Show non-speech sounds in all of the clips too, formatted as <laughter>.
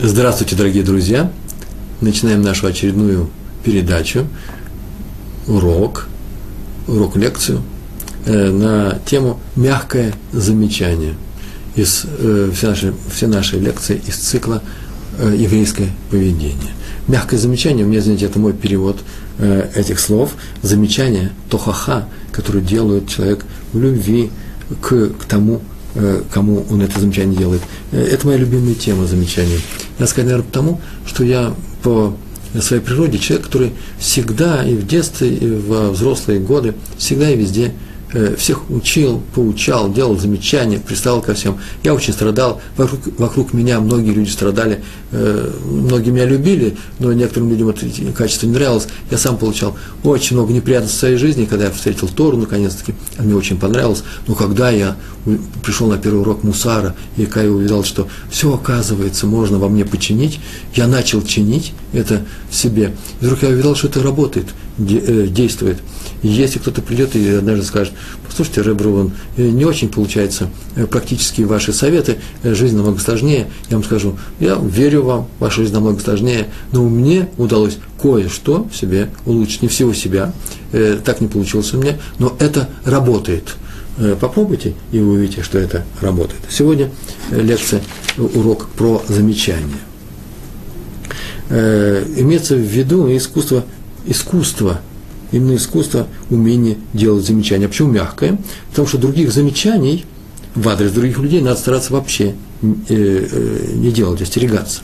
Здравствуйте, дорогие друзья! Начинаем нашу очередную передачу, урок, урок-лекцию э, на тему «Мягкое замечание». Из, э, все, наши, все наши лекции из цикла э, «Еврейское поведение». Мягкое замечание, мне, извините, это мой перевод э, этих слов. Замечание, тохаха, которое делает человек в любви к, к тому, кому он это замечание делает. Э, это моя любимая тема замечаний. Я сказать, наверное, потому, что я по своей природе человек, который всегда и в детстве, и во взрослые годы, всегда и везде Э, всех учил, поучал, делал замечания, пристал ко всем. Я очень страдал, вокруг, вокруг меня многие люди страдали, э, многие меня любили, но некоторым людям это качество не нравилось. Я сам получал очень много неприятностей в своей жизни, когда я встретил Тору, наконец-таки, мне очень понравилось. Но когда я пришел на первый урок Мусара, и я увидел, что все, оказывается, можно во мне починить, я начал чинить это в себе. И вдруг я увидел, что это работает, э, действует. И если кто-то придет и однажды скажет, послушайте, Ребруван, э, не очень получается э, практически ваши советы, жизнь намного сложнее, я вам скажу, я верю вам, ваша жизнь намного сложнее, но мне удалось кое-что в себе улучшить, не всего себя, так не получилось у меня, но это работает. Попробуйте, и вы увидите, что это работает. Сегодня лекция, урок про замечания. Имеется в виду искусство, искусство именно искусство, умение делать замечания. А почему мягкое? Потому что других замечаний в адрес других людей надо стараться вообще э, э, не делать, остерегаться.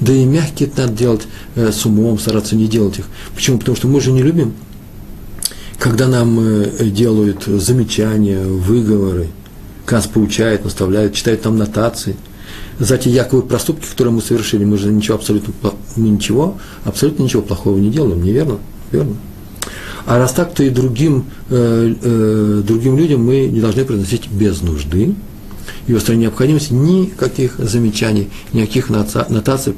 Да и мягкие надо делать э, с умом, стараться не делать их. Почему? Потому что мы же не любим, когда нам делают замечания, выговоры, нас поучают, наставляют, читают там нотации за те якобы проступки, которые мы совершили. Мы же ничего абсолютно, ничего, абсолютно ничего плохого не делаем, неверно? Верно? А раз так, то и другим, э, э, другим людям мы не должны приносить без нужды и острой необходимости никаких замечаний, никаких нотаций,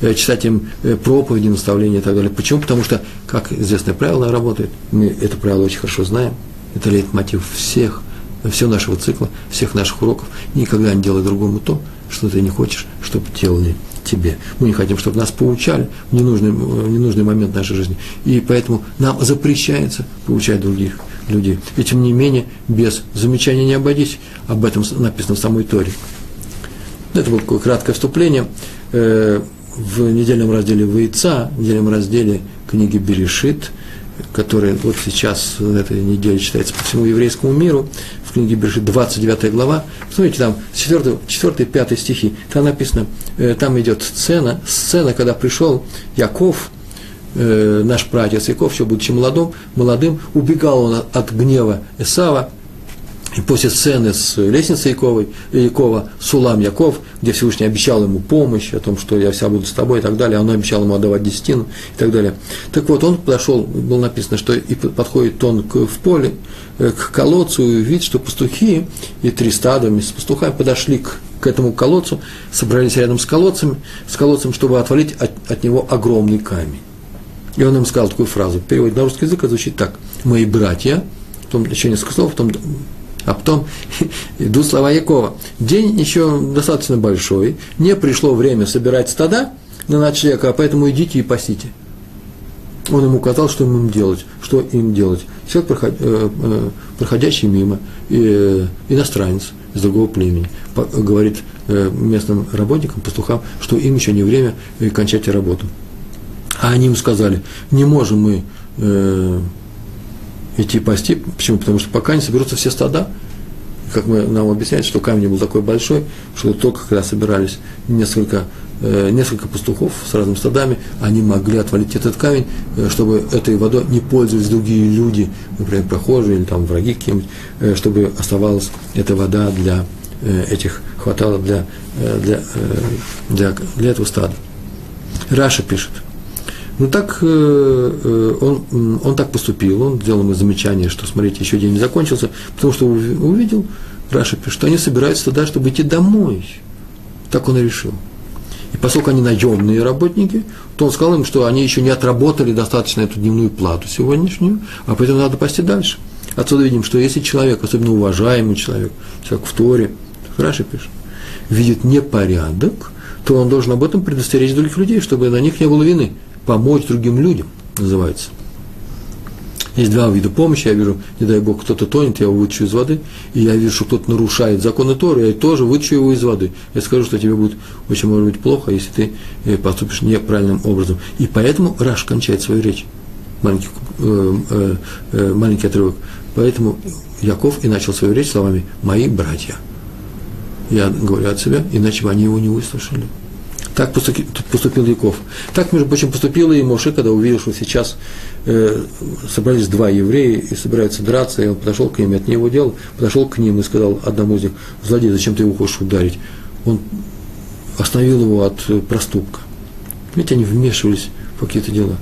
э, читать им э, проповеди, наставления и так далее. Почему? Потому что, как известное правило работает, мы это правило очень хорошо знаем, это лейтмотив всех, всего нашего цикла, всех наших уроков. Никогда не делай другому то, что ты не хочешь, чтобы делали тебе. Мы не хотим, чтобы нас поучали в ненужный, ненужный момент нашей жизни. И поэтому нам запрещается поучать других людей. И тем не менее, без замечания не обойдись. Об этом написано в самой Торе. Это было такое краткое вступление. Э, в недельном разделе Войца, в недельном разделе книги Берешит, которая вот сейчас, на этой неделе читается по всему еврейскому миру, в книге Берешит, 29 глава, смотрите, там 4, 4 5 стихи, там написано, э, там идет сцена, сцена, когда пришел Яков, э, наш братец Яков, еще будучи молодым, молодым, убегал он от гнева Эсава, и после сцены с лестницей Яковой, Якова, Сулам Яков, где Всевышний обещал ему помощь, о том, что я вся буду с тобой и так далее, он обещал ему отдавать десятину и так далее. Так вот, он подошел, было написано, что и подходит он к, в поле, э, к колодцу, и видит, что пастухи и три стада с пастухами подошли к, к этому колодцу, собрались рядом с колодцем, с колодцем, чтобы отвалить от, от него огромный камень. И он им сказал такую фразу, перевод на русский язык, звучит так. «Мои братья», потом еще несколько слов, потом а потом <laughs> идут слова Якова. День еще достаточно большой, не пришло время собирать стада на ночлег, а поэтому идите и пасите. Он ему указал, что им делать, что им делать. Человек, э, э, проходящий мимо, э, иностранец из другого племени, говорит местным работникам, пастухам, что им еще не время кончать работу. А они ему сказали, не можем мы идти пасти. Почему? Потому что пока не соберутся все стада, как мы, нам объясняют, что камень был такой большой, что только когда собирались несколько, э, несколько пастухов с разными стадами, они могли отвалить этот камень, э, чтобы этой водой не пользовались другие люди, например, прохожие или там враги какие-нибудь, э, чтобы оставалась эта вода для э, этих, хватало для, э, для, э, для, для этого стада. Раша пишет – ну так э, э, он, он так поступил, он сделал ему замечание, что, смотрите, еще день не закончился, потому что увидел, Раша что они собираются туда, чтобы идти домой. Так он и решил. И поскольку они наемные работники, то он сказал им, что они еще не отработали достаточно эту дневную плату сегодняшнюю, а поэтому надо пасти дальше. Отсюда видим, что если человек, особенно уважаемый человек, человек в Торе, хорошо пишет, видит непорядок, то он должен об этом предостеречь других людей, чтобы на них не было вины. Помочь другим людям называется. Есть два вида помощи. Я вижу, не дай Бог, кто-то тонет, я его вытащу из воды. И я вижу, что кто-то нарушает законы Торы, я тоже вытащу его из воды. Я скажу, что тебе будет очень, может быть, плохо, если ты э, поступишь неправильным образом. И поэтому Раш кончает свою речь. Маленький, э, э, э, маленький отрывок. Поэтому Яков и начал свою речь словами «мои братья». Я говорю от себя, иначе бы они его не выслушали. Так поступил, Яков. Так, между прочим, поступил и Моше, когда увидел, что сейчас э, собрались два еврея и собираются драться, и он подошел к ним, это не его дело, подошел к ним и сказал одному из них, злодей, зачем ты его хочешь ударить? Он остановил его от э, проступка. Ведь они вмешивались в какие-то дела.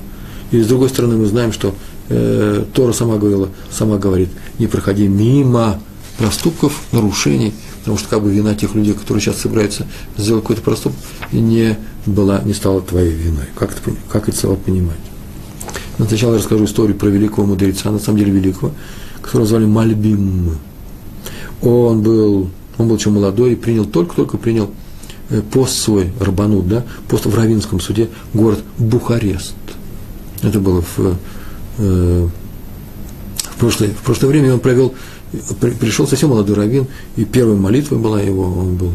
И с другой стороны, мы знаем, что э, Тора сама говорила, сама говорит, не проходи мимо проступков, нарушений, потому что как бы вина тех людей, которые сейчас собираются сделать какой-то проступок, не была, не стала твоей виной. Как это, как это слово понимать? Но сначала я расскажу историю про великого мудреца, на самом деле великого, которого звали Мальбим. Он был, он был еще молодой и принял, только-только принял э, пост свой, Рабанут, да, пост в Равинском суде, город Бухарест. Это было в, э, в, прошлое, в прошлое время он провел пришел совсем молодой раввин, и первой молитвой была его, он был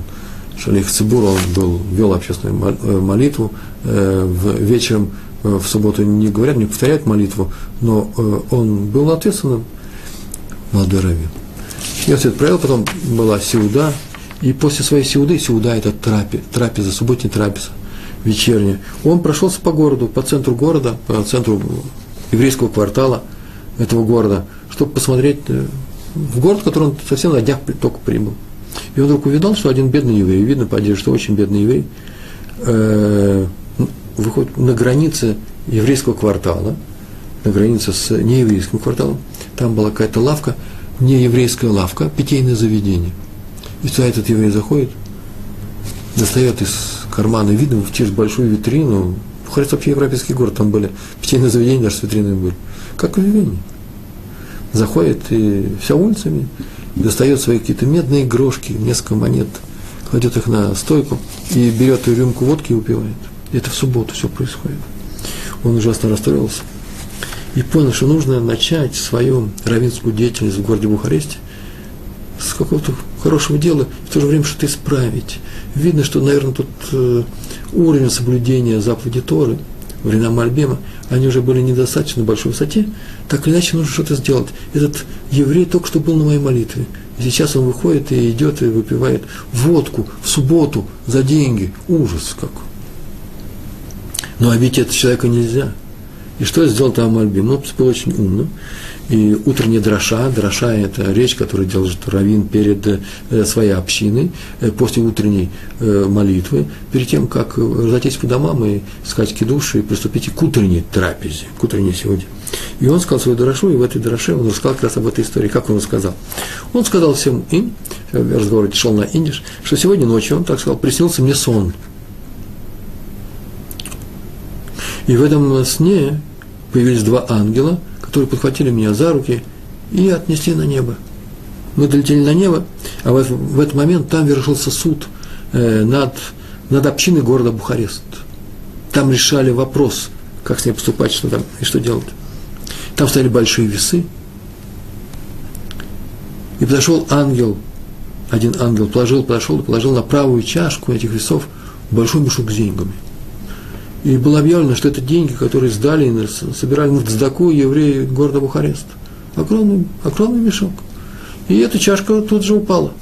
Шалих Цибур, он был, вел общественную э, молитву, э, в, вечером э, в субботу не говорят, не повторяют молитву, но он был ответственным молодой раввин. И он все отправил, потом была Сеуда, и после своей Сеуды, Сеуда – это трапе, трапеза, субботняя трапеза, вечерняя. Он прошелся по городу, по центру города, по центру еврейского квартала этого города, чтобы посмотреть в город, в который он совсем на днях только прибыл. И он вдруг увидал, что один бедный еврей, видно по одежде, что очень бедный еврей, э, выходит на границе еврейского квартала, на границе с нееврейским кварталом, там была какая-то лавка, нееврейская лавка, питейное заведение. И туда этот еврей заходит, достает из кармана, видно, через большую витрину, Бухарест вообще европейский город, там были питейные заведения, даже с витринами были, как в Вене заходит и вся улицами, достает свои какие-то медные игрушки, несколько монет, кладет их на стойку и берет рюмку водки и упивает. Это в субботу все происходит. Он ужасно расстроился и понял, что нужно начать свою равинскую деятельность в городе Бухаресте с какого-то хорошего дела, в то же время что-то исправить. Видно, что, наверное, тут э, уровень соблюдения заповеди Торы – времена Мальбема, они уже были недостаточно большой высоте, так или иначе нужно что-то сделать. Этот еврей только что был на моей молитве. И сейчас он выходит и идет и выпивает водку в субботу за деньги. Ужас как. Но обидеть этого человека нельзя. И что сделал там Мальбим? Ну, был очень умным и утренняя дроша, дроша – это речь, которую делает Равин перед э, своей общиной, э, после утренней э, молитвы, перед тем, как разойтись по домам и сказать кидуши и приступить к утренней трапезе, к утренней сегодня. И он сказал свою дрошу, и в этой дроше он рассказал как раз об этой истории. Как он сказал? Он сказал всем им, разговор шел на индиш, что сегодня ночью, он так сказал, приснился мне сон. И в этом сне появились два ангела – которые подхватили меня за руки и отнесли на небо. Мы долетели на небо, а в, в этот момент там вершился суд э, над, над общиной города Бухарест. Там решали вопрос, как с ней поступать, что там и что делать. Там стояли большие весы. И подошел ангел, один ангел положил, подошел и положил на правую чашку этих весов большой мешок с деньгами. И было объявлено, что это деньги, которые сдали собирали на Цдаку евреи города Бухарест. Огромный, огромный мешок. И эта чашка тут же упала.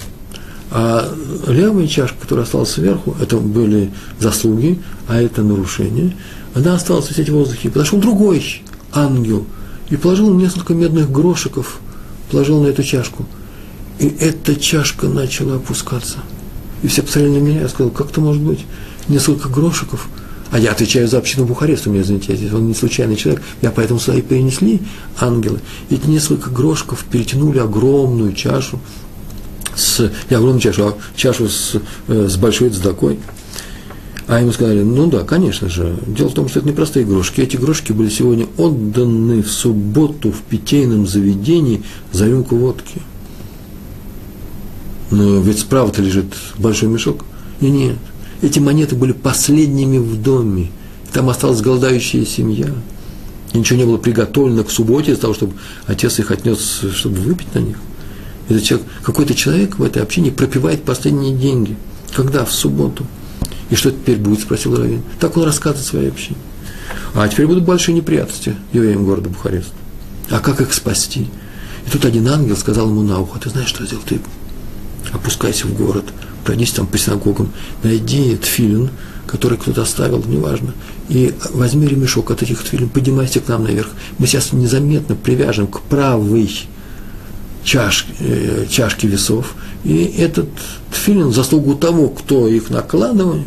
А левая чашка, которая осталась сверху, это были заслуги, а это нарушение, она осталась висеть в воздухе. Подошел другой ангел и положил несколько медных грошиков, положил на эту чашку. И эта чашка начала опускаться. И все посмотрели на меня, я сказал, как это может быть? Несколько грошиков – а я отвечаю за общину Бухарест, у меня, извините, он не случайный человек. Я поэтому сюда и перенесли ангелы. Эти несколько грошков перетянули огромную чашу, с, не огромную чашу, а чашу с, э, с большой цдакой. А ему сказали, ну да, конечно же. Дело в том, что это не простые игрушки. Эти игрушки были сегодня отданы в субботу в питейном заведении за рюмку водки. Но ведь справа-то лежит большой мешок. И нет, Эти монеты были последними в доме. Там осталась голодающая семья. И ничего не было приготовлено к субботе из-за того, чтобы отец их отнес, чтобы выпить на них. Этот человек, какой-то человек в этой общине пропивает последние деньги. Когда? В субботу. И что теперь будет, спросил Равин. Так он рассказывает своей общине. А теперь будут большие неприятности евреям города Бухарест. А как их спасти? И тут один ангел сказал ему на ухо, ты знаешь, что сделал? Ты опускайся в город, пройдись там по синагогам, найди тфилин, который кто-то оставил, неважно, и возьми ремешок от этих тфилин, поднимайся к нам наверх. Мы сейчас незаметно привяжем к правой чаш, э, чашке весов, и этот тфилин заслугу того, кто их накладывает,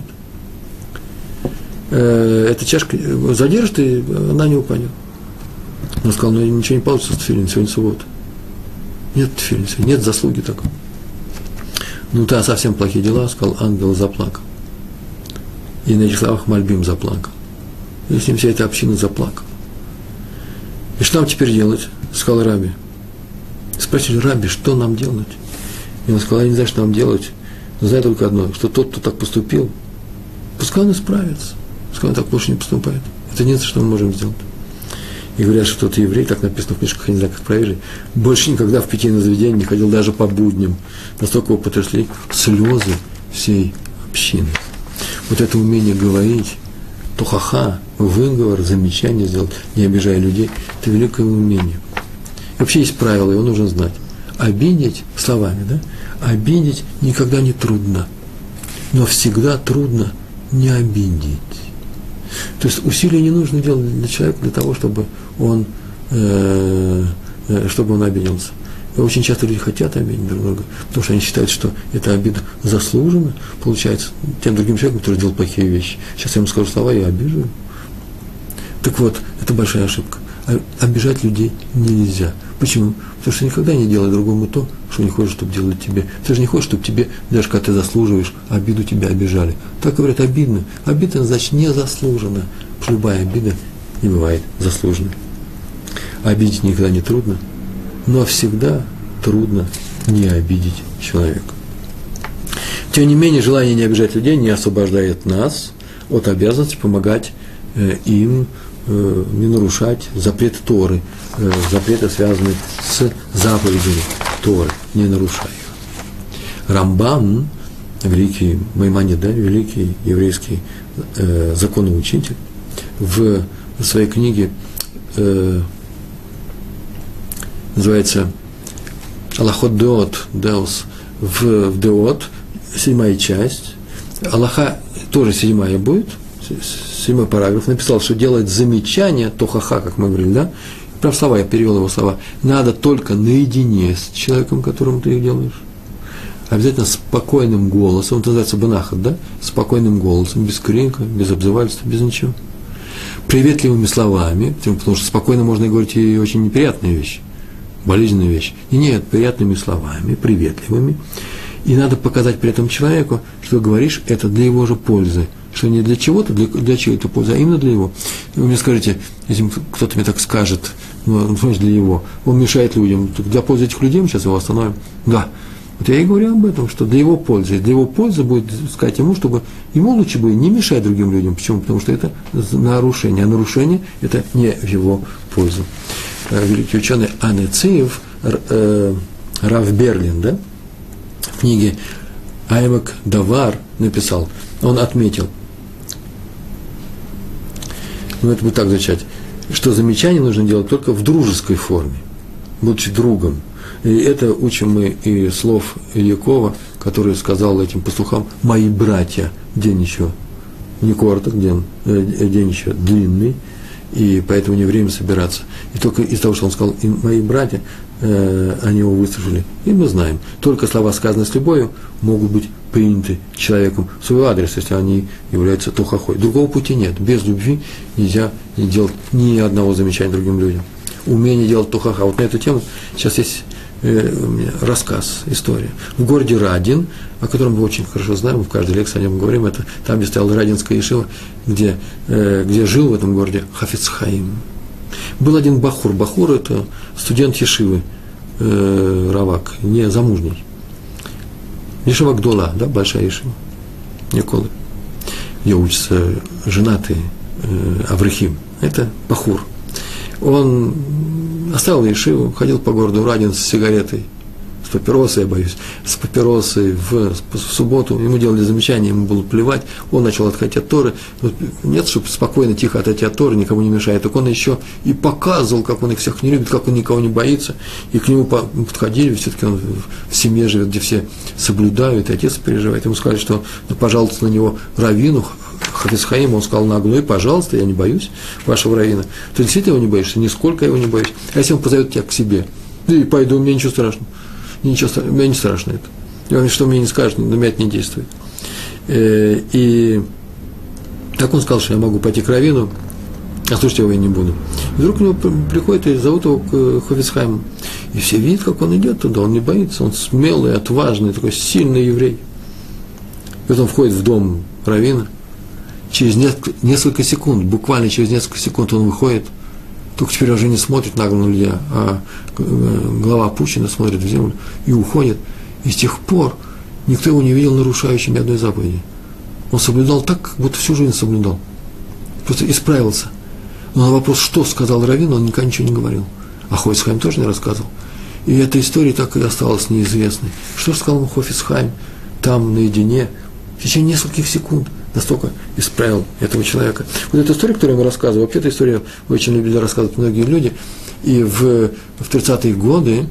э, эта чашка задержит, и она не упадет. Он сказал, ну ничего не получится с тфилин, сегодня суббота. Нет тфилин, нет заслуги такой. Ну, да, совсем плохие дела, сказал ангел и заплакал. И на этих словах Мальбим заплакал. И с ним вся эта община заплакала. И что нам теперь делать? Сказал Раби. Спросили, Раби, что нам делать? И он сказал, я не знаю, что нам делать, но знаю только одно, что тот, кто так поступил, пускай он исправится. Пускай он так больше не поступает. Это нет, что мы можем сделать. И говорят, что тот еврей, так написано в книжках, не знаю, как проверили, больше никогда в питейное заведение не ходил даже по будням. Настолько его потрясли слезы всей общины. Вот это умение говорить, тухаха, выговор, замечание сделать, не обижая людей, это великое умение. И вообще есть правило, его нужно знать. Обидеть словами, да? Обидеть никогда не трудно, но всегда трудно не обидеть. То есть усилия не нужно делать для человека для того, чтобы он, э, э, чтобы он обиделся. И очень часто люди хотят обидеть друг друга, потому что они считают, что эта обида заслужена, получается, тем другим человеком, который делал плохие вещи. Сейчас я ему скажу слова, я обижу. Так вот, это большая ошибка. Обижать людей нельзя. Почему? Потому что никогда не делай другому то, что не хочешь, чтобы делали тебе. Ты же не хочешь, чтобы тебе, даже когда ты заслуживаешь, обиду тебя обижали. Так говорят, обидно. Обида, значит, не заслужена. Любая обида не бывает заслуженной. Обидеть никогда не трудно, но всегда трудно не обидеть человека. Тем не менее, желание не обижать людей не освобождает нас от обязанности помогать э, им э, не нарушать запреты Торы, э, запреты, связанные с заповедями Торы, не нарушая их. Рамбам, великий Майманид, да, великий еврейский э, законоучитель, в своей книге называется Аллахот Деот, Деос, в, в Деот, седьмая часть. Аллаха тоже седьмая будет, седьмой параграф, написал, что делать замечание, то ха-ха, как мы говорили, да? Прям слова, я перевел его слова. Надо только наедине с человеком, которому ты их делаешь. Обязательно спокойным голосом, это называется банахат, да? Спокойным голосом, без крика, без обзывательства, без ничего. Приветливыми словами, потому что спокойно можно говорить и очень неприятные вещи болезненная вещь. И нет, приятными словами, приветливыми. И надо показать при этом человеку, что говоришь это для его же пользы. Что не для чего-то, для, для чьей-то пользы, а именно для его. И вы мне скажете, если кто-то мне так скажет, ну, значит, для его, он мешает людям, для пользы этих людей мы сейчас его остановим. Да, вот я и говорю об этом, что для его пользы. Для его пользы будет сказать ему, чтобы ему лучше бы не мешать другим людям. Почему? Потому что это нарушение. А нарушение – это не в его пользу. Э, великий ученый Анециев, э, Рав Берлин, да, в книге Аймак Давар написал, он отметил, ну это будет так звучать, что замечание нужно делать только в дружеской форме, будучи другом. И это учим мы и слов Якова, который сказал этим пастухам, мои братья, день еще не короток, день, э, день еще длинный, и поэтому не время собираться. И только из того, что он сказал, и мои братья, э, они его выслушали. И мы знаем, только слова, сказанные с любовью, могут быть приняты человеком в свой адрес, если они являются тухохой. Другого пути нет. Без любви нельзя не делать ни одного замечания другим людям. Умение делать тухаха. Вот на эту тему сейчас есть рассказ, история. В городе Радин, о котором мы очень хорошо знаем, в каждой лекции о нем говорим, это там, где стояла Радинская Ешива, где, э, где жил в этом городе Хафицхаим. Был один Бахур. Бахур – это студент Ешивы, э, Равак, не замужний. Ешива Гдула, да, большая Ешива, Николы. где учится женатый э, Аврахим, это Пахур. Он оставил Ешиву, ходил по городу Радин с сигаретой, с папиросой, я боюсь, с папиросой в, в субботу, ему делали замечания, ему было плевать, он начал отходить от Торы, нет, чтобы спокойно, тихо отойти от Торы, никому не мешает, так он еще и показывал, как он их всех не любит, как он никого не боится, и к нему подходили, все-таки он в семье живет, где все соблюдают, и отец переживает, ему сказали, что, ну, пожалуйста, на него раввину, Хафизхаим, он сказал нагло, ну и пожалуйста, я не боюсь вашего равина. Ты действительно его не боишься? Нисколько я его не боюсь. А если он позовет тебя к себе? Да и пойду, мне ничего страшного ничего, мне не страшно это. И он что мне не скажет, на меня это не действует. Э, и так он сказал, что я могу пойти к Равину, а слушать его я не буду. И вдруг к нему приходит и зовут его к Хофицхайму. И все видят, как он идет туда, он не боится, он смелый, отважный, такой сильный еврей. И вот он входит в дом Равина, через несколько секунд, буквально через несколько секунд он выходит – только теперь уже не смотрит нагло на людей, а э, глава опущена, смотрит в землю и уходит. И с тех пор никто его не видел нарушающим ни одной заповеди. Он соблюдал так, как будто всю жизнь соблюдал. Просто исправился. Но на вопрос, что сказал Равин, он никогда ничего не говорил. А Хойсхайм тоже не рассказывал. И эта история так и осталась неизвестной. Что сказал Хофисхайм там наедине в течение нескольких секунд – настолько исправил этого человека. Вот эта история, которую я ему рассказываю, вообще эта история очень любили рассказывать многие люди, и в, в 30-е годы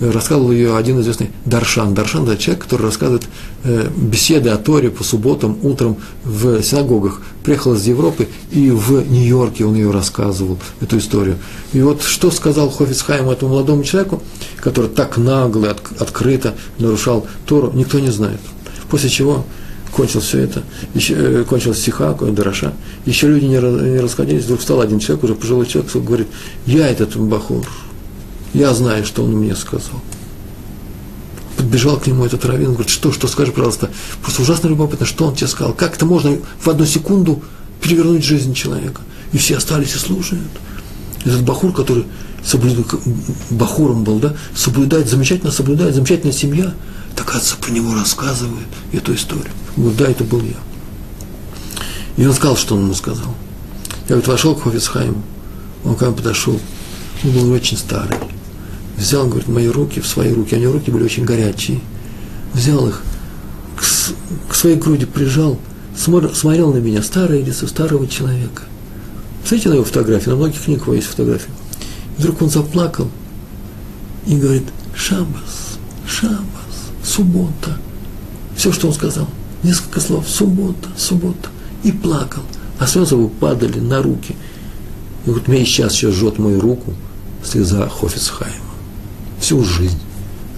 рассказывал ее один известный Даршан. Даршан – это человек, который рассказывает э, беседы о Торе по субботам, утром в синагогах. Приехал из Европы, и в Нью-Йорке он ее рассказывал, эту историю. И вот что сказал Хофицхайм этому молодому человеку, который так нагло, от, открыто нарушал Тору, никто не знает. После чего кончил все это, еще, э, кончилась стиха, Дараша, еще люди не, не расходились, вдруг встал один человек, уже пожилой человек, говорит, я этот Бахур, я знаю, что он мне сказал. Подбежал к нему этот раввин, говорит, что, что, скажи, пожалуйста, просто ужасно любопытно, что он тебе сказал, как это можно в одну секунду перевернуть жизнь человека. И все остались и слушают. Этот Бахур, который соблюдает, Бахуром был, да, соблюдает, замечательно соблюдает, замечательная семья, так, оказывается, про него рассказывают эту историю. Говорит, да, это был я. И он сказал, что он ему сказал. Я вот вошел к Хофицхайму, он ко мне подошел, он был очень старый. Взял, говорит, мои руки в свои руки, у него руки были очень горячие. Взял их, к, к своей груди прижал, смотрел на меня, старое лицо старого человека. Смотрите на его фотографии, на многих книгах его есть фотографии. И вдруг он заплакал и говорит, Шабас, Шабас, суббота. Все, что он сказал несколько слов, суббота, суббота, и плакал, а слезы его падали на руки. И вот меня сейчас еще жжет мою руку слеза Хофицхайма. Всю жизнь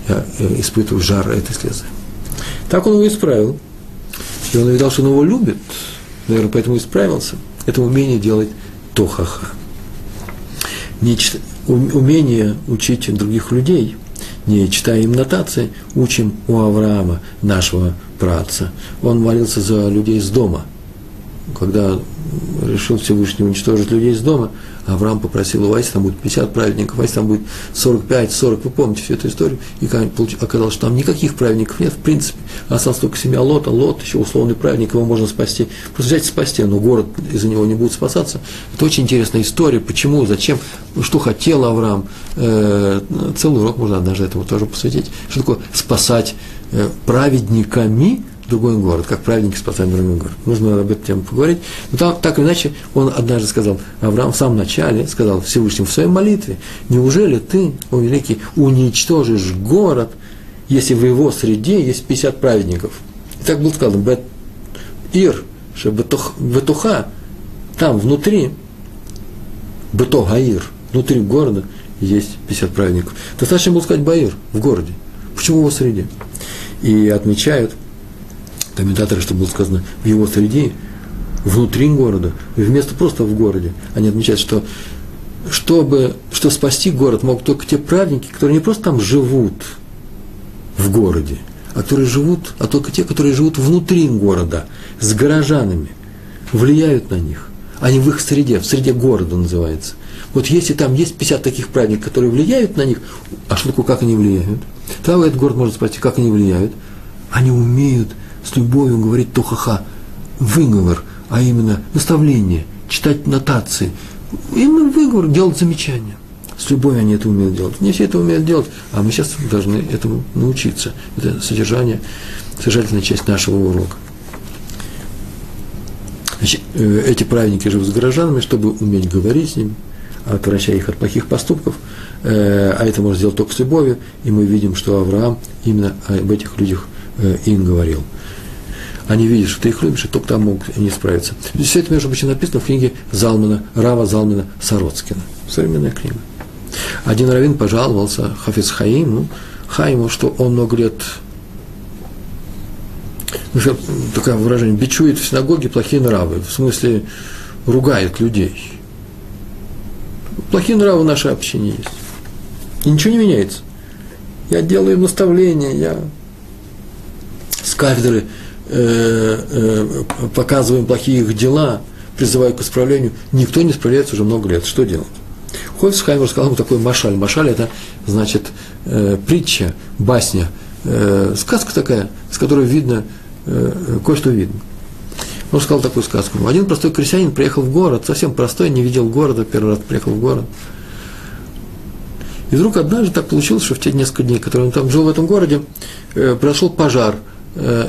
я, испытываю жар этой слезы. Так он его исправил. И он увидел, что он его любит, наверное, поэтому исправился. Это умение делать тохаха. Нечто, умение учить других людей, не читая им нотации, учим у Авраама, нашего праца. Он молился за людей из дома. Когда решил Всевышний уничтожить людей из дома, Авраам попросил у там будет 50 праведников, Вайса там будет 45, 40, вы помните всю эту историю, и оказалось, что там никаких праведников нет, в принципе, осталась только семья Лота, Лот, еще условный праведник, его можно спасти, просто взять и спасти, но город из-за него не будет спасаться. Это очень интересная история, почему, зачем, что хотел Авраам, э, целый урок можно однажды этому тоже посвятить, что такое? Спасать Э, праведниками другой город, как праведники спасали другой город. Нужно об этом тему поговорить. Но так, так или иначе, он однажды сказал, Авраам в самом начале сказал Всевышнему в своей молитве, неужели ты, о великий, уничтожишь город, если в его среде есть 50 праведников? И так было сказано, Бет Ир, Бетуха, там внутри, Бетогаир, внутри города есть 50 праведников. Достаточно было сказать Баир в городе. Почему его среде? И отмечают комментаторы, что было сказано в его среде, внутри города, вместо просто в городе. Они отмечают, что чтобы, что спасти город могут только те праведники, которые не просто там живут в городе, а которые живут, а только те, которые живут внутри города, с горожанами, влияют на них. Они в их среде, в среде города называется. Вот если там есть 50 таких праведников, которые влияют на них, а такое, как они влияют? Тогда этот город может спасти, как они влияют? Они умеют с любовью говорить тохаха, выговор, а именно наставление, читать нотации, именно выговор, делать замечания. С любовью они это умеют делать. Не все это умеют делать, а мы сейчас должны этому научиться. Это содержание, содержательная часть нашего урока. Значит, э, эти праведники живут с горожанами, чтобы уметь говорить с ними, отвращая их от плохих поступков, э, а это можно сделать только с любовью, и мы видим, что Авраам именно об этих людях э, им говорил. Они видят, что ты их любишь, и только там могут они справиться. Все это, между прочим, написано в книге Залмана, Рава Залмана Сароцкина. Современная книга. Один раввин пожаловался Хафиз Хаиму, Хаиму, что он много лет ну, такое выражение, бичует в синагоге плохие нравы, в смысле ругает людей. Плохие нравы в нашей общине есть. И ничего не меняется. Я делаю им наставления, я кафедры э, э, показываю им плохие их дела, призываю к исправлению. Никто не справляется уже много лет. Что делать? Хольцхаймер сказал ему такой машаль. Машаль – это, значит, э, притча, басня, сказка такая, с которой видно, кое-что видно. Он сказал такую сказку. Один простой крестьянин приехал в город, совсем простой, не видел города, первый раз приехал в город. И вдруг однажды так получилось, что в те несколько дней, которые он там жил в этом городе, произошел пожар. Э,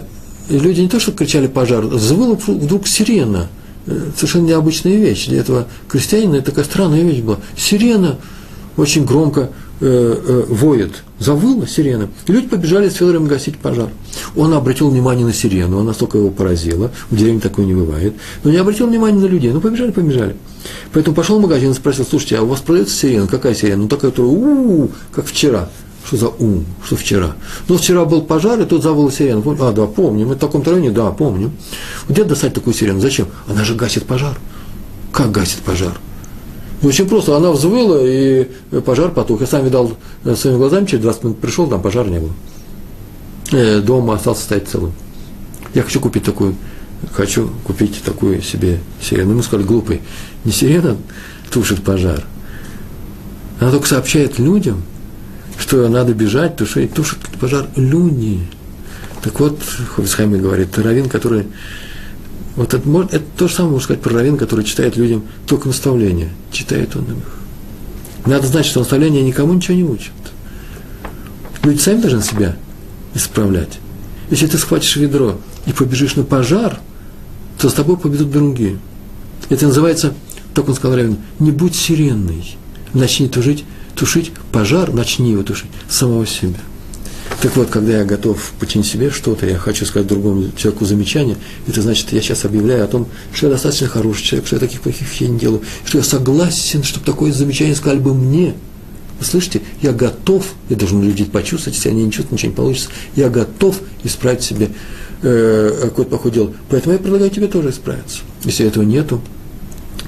люди не то, что кричали пожар, завыла вдруг сирена – Э, совершенно необычная вещь. Для этого крестьянина это такая странная вещь была. Сирена очень громко э, воет. Завыла сирена. И люди побежали с Федором гасить пожар. Он обратил внимание на сирену, она настолько его поразила. В деревне такое не бывает. Но не обратил внимания на людей. Ну, побежали, побежали. Поэтому пошел в магазин и спросил, слушайте, а у вас продается сирена? Какая сирена? Ну, такая, которая у как вчера. Что за ум? Что вчера? Ну, вчера был пожар, и тут завыла сирена. А, да, помним. Мы в таком-то районе, да, помним. Где достать такую сирену? Зачем? Она же гасит пожар. Как гасит пожар? Очень просто. Она взвыла, и пожар потух. Я сам видал э, своими глазами, через 20 минут пришел, там пожар не было. Э, дома остался стоять целым. Я хочу купить такую, хочу купить такую себе сирену. Мы сказали, глупый, не сирена тушит пожар. Она только сообщает людям, что надо бежать, тушить, тушит пожар люди. Так вот, Хофисхайми говорит, равин, который... Вот это, это то же самое можно сказать про равин, который читает людям только наставления. Читает он их. Надо знать, что наставления никому ничего не учат. Люди сами должны себя исправлять. Если ты схватишь ведро и побежишь на пожар, то с тобой победут другие. Это называется, так он сказал Равин, не будь сиренной, начни тужить тушить пожар, начни его тушить самого себя. Так вот, когда я готов починить себе что-то, я хочу сказать другому человеку замечание, это значит, я сейчас объявляю о том, что я достаточно хороший человек, что я таких плохих вещей не делаю, что я согласен, чтобы такое замечание сказали бы мне. Вы слышите, я готов, я должен людей почувствовать, если они не чувствуют, ничего не получится, я готов исправить себе э, какое-то плохое дело. Поэтому я предлагаю тебе тоже исправиться. Если этого нету,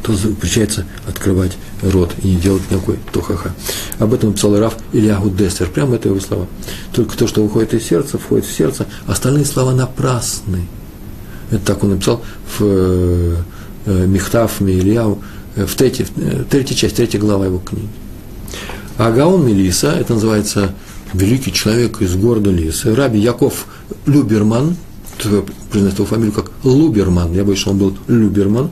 то запрещается открывать рот и не делать никакой тухаха. Об этом написал Раф Ильягу Дестер. Прямо это его слова. Только то, что выходит из сердца, входит в сердце, остальные слова напрасны. Это так он написал в э, э Михтав Мильяу, э, в третьей, в третьей части, третья глава его книги. А Гаон Мелиса, это называется великий человек из города Лиса, Раби Яков Люберман, произносит его фамилию как Луберман, я боюсь, что он был Люберман,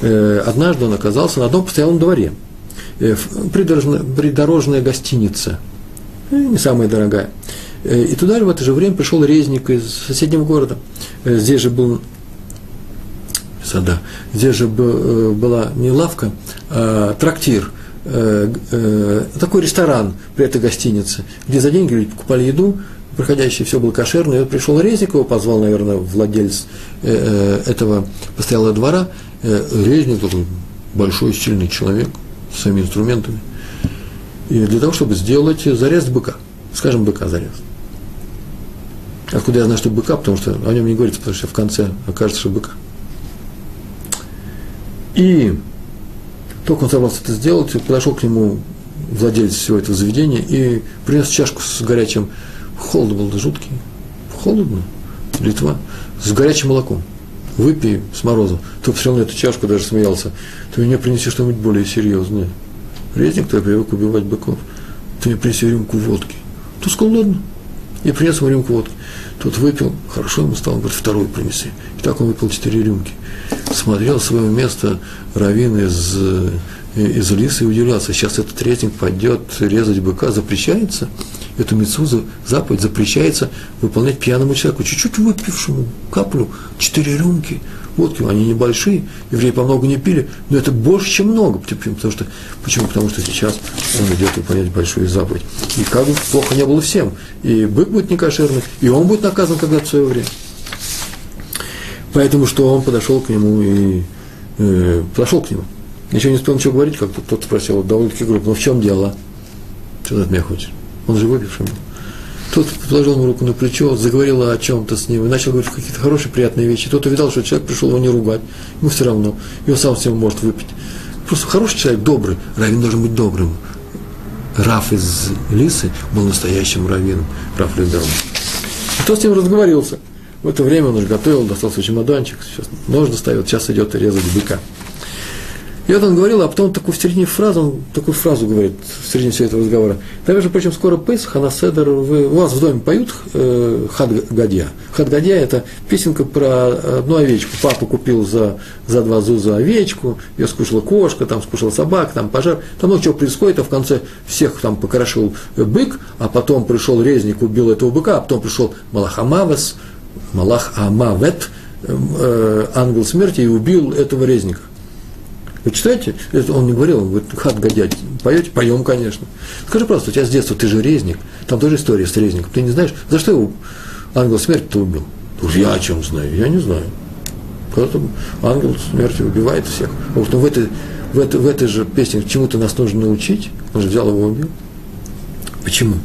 однажды он оказался на одном постоялом дворе. Э, придорожная, придорожная гостиница, э, не самая дорогая. И туда же в это же время пришел резник из соседнего города. Здесь же был сада, здесь же была не лавка, а трактир, такой ресторан при этой гостинице, где за деньги люди покупали еду, проходящий, все было кошерно, и вот пришел резник, его позвал, наверное, владелец этого постоялого двора, Э, резник такой большой, сильный человек с своими инструментами. И для того, чтобы сделать зарез быка, скажем, быка зарез. Откуда я знаю, что быка, потому что о нем не говорится, потому что в конце окажется, что быка. И только он собрался это сделать, подошел к нему владелец всего этого заведения и принес чашку с горячим, холод был жуткий, холодно, Литва, с горячим молоком выпей с морозом. Тот посмотрел на эту чашку, даже смеялся. Ты мне принеси что-нибудь более серьезное. Резник, кто привык убивать быков. Ты мне принеси рюмку водки. Тот сказал, ладно. Я принес ему рюмку водки. Тот выпил, хорошо ему стало, говорит, вторую принеси. И так он выпил четыре рюмки. смотрел свое место раввин из, из лиса и удивлялся, сейчас этот резник пойдет резать быка, запрещается? Эту мецу, заповедь запрещается выполнять пьяному человеку, чуть-чуть выпившему каплю, четыре рюмки – водки, они небольшие, евреи по много не пили, но это больше, чем много. Потому что, почему? Потому что сейчас он идет выполнять большую заповедь. И как бы плохо не было всем. И бык будет некошерный, и он будет наказан когда-то в свое время. Поэтому что он подошел к нему и э, подошел к нему. Еще не успел ничего говорить, как тот спросил, довольно-таки грубо, ну в чем дело? Что ты от меня хочешь? Он же выпивший. Тот положил ему руку на плечо, заговорил о чем-то с ним, и начал говорить какие-то хорошие, приятные вещи. Тот увидал, что человек пришел его не ругать, ему все равно, и он сам ним может выпить. Просто хороший человек, добрый, раввин должен быть добрым. Раф из Лисы был настоящим раввином, Раф Лидером. И тот с ним разговорился. В это время он уже готовил, достал свой чемоданчик, сейчас нож доставил, сейчас идет резать быка. И вот он говорил, а потом такую в середине фразы, он такую фразу говорит в середине всего этого разговора. Да, между прочим, скоро Песах, а Седер, вы, у вас в доме поют э, Хад Гадья. Хад Гадья – это песенка про одну овечку. Папа купил за, за два зуза овечку, ее скушала кошка, там скушала собака, там пожар. Там много чего происходит, а в конце всех там покорошил бык, а потом пришел резник, убил этого быка, а потом пришел Малах Амавес, Малах Амавет, э, э, ангел смерти, и убил этого резника. Вы читаете? Он не говорил, он говорит, хат годять. Поете? Поем, конечно. Скажи просто, у тебя с детства, ты же резник. Там тоже история с резником. Ты не знаешь, за что его ангел смерти-то убил? Уж я о чем знаю? Я не знаю. Когда-то ангел смерти убивает всех. Вот в этой, в, этой, в этой же песне чему-то нас нужно научить. Он же взял его и убил. Почему?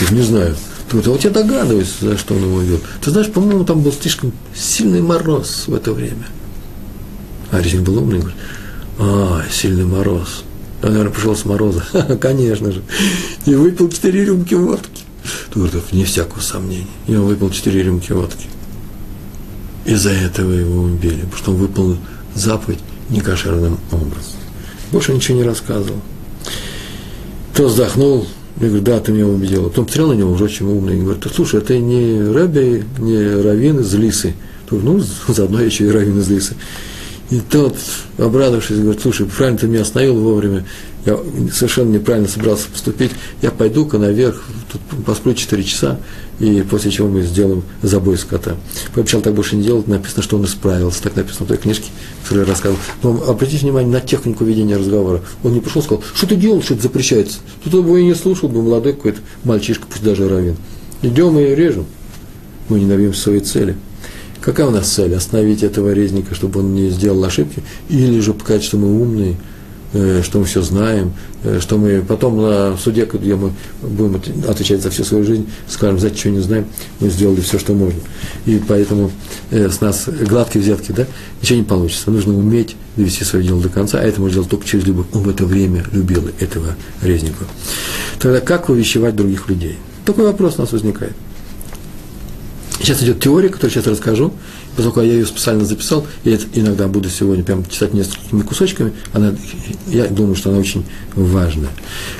Я не знаю. А вот я догадываюсь, за что он его убил. Ты знаешь, по-моему, там был слишком сильный мороз в это время. А резник был умный, говорит, а, сильный мороз. Он, наверное, пришел с мороза. <laughs> Конечно же. И выпил четыре рюмки водки. Твердов, не всякого сомнения. И он выпил четыре рюмки водки. Из-за этого его убили, потому что он выполнил заповедь некошерным образом. Больше ничего не рассказывал. Тот вздохнул, я говорю, да, ты меня убедил. Потом посмотрел на него, уже очень умный, и говорит, слушай, это не Рэбби, не Равин из Лисы. Ну, заодно еще и Равин из Лисы. И тот, обрадовавшись, говорит, слушай, правильно ты меня остановил вовремя, я совершенно неправильно собрался поступить, я пойду-ка наверх, тут посплю 4 часа, и после чего мы сделаем забой скота. Пообещал так больше не делать, написано, что он исправился, так написано в той книжке, которую я рассказывал. Но обратите внимание на технику ведения разговора. Он не пришел, сказал, что ты делал, что это запрещается. Тут бы и не слушал, бы молодой какой-то мальчишка, пусть даже равен. Идем и режем. Мы не добьемся своей цели. Какая у нас цель? Остановить этого резника, чтобы он не сделал ошибки? Или же показать, что мы умные, э, что мы все знаем, э, что мы потом на суде, где мы будем отвечать за всю свою жизнь, скажем, за что не знаем, мы сделали все, что можно. И поэтому э, с нас гладкие взятки, да, ничего не получится. Нужно уметь довести свое дело до конца, а это можно сделать только через любовь. Он в это время любил этого резника. Тогда как увещевать других людей? Такой вопрос у нас возникает. Сейчас идет теория, которую сейчас расскажу, поскольку я ее специально записал, это иногда буду сегодня прям читать несколькими кусочками, она, я думаю, что она очень важная.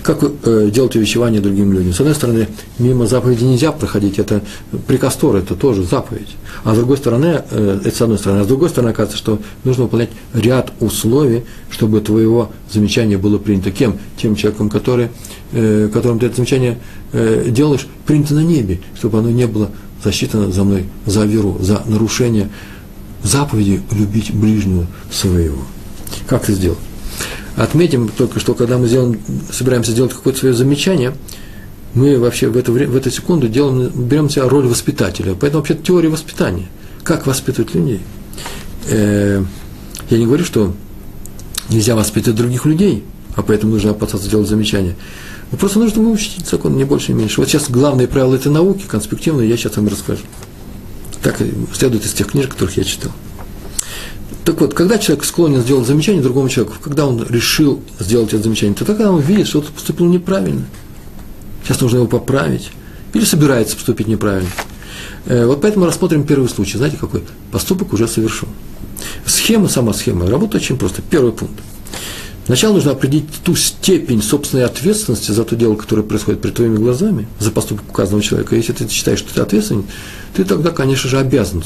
Как э, делать увещевание другим людям? С одной стороны, мимо заповеди нельзя проходить, это приказ это тоже заповедь. А с другой стороны, э, это с одной стороны, а с другой стороны, оказывается, что нужно выполнять ряд условий, чтобы твоего замечания было принято кем? Тем человеком, который, э, которым ты это замечание э, делаешь, принято на небе, чтобы оно не было засчитано за мной за веру, за нарушение заповеди любить ближнего своего. Как это сделать? Отметим только, что когда мы сделаем, собираемся сделать какое-то свое замечание, мы вообще в время, в эту секунду делаем, берем себя роль воспитателя. Поэтому вообще теория воспитания. Как воспитывать людей? Э, я не говорю, что нельзя воспитывать других людей, а поэтому нужно опасаться делать замечания. Но просто нужно выучить закон, не больше, не меньше. Вот сейчас главные правила этой науки, конспективные, я сейчас вам расскажу. Так следует из тех книжек, которых я читал. Так вот, когда человек склонен сделать замечание другому человеку, когда он решил сделать это замечание, то тогда он видит, что он поступил неправильно. Сейчас нужно его поправить. Или собирается поступить неправильно. Э, вот поэтому рассмотрим первый случай. Знаете, какой? Поступок уже совершен. Схема, сама схема, работает очень просто. Первый пункт. Сначала нужно определить ту степень собственной ответственности за то дело, которое происходит перед твоими глазами, за поступок указанного человека. Если ты считаешь, что ты ответственен, ты тогда, конечно же, обязан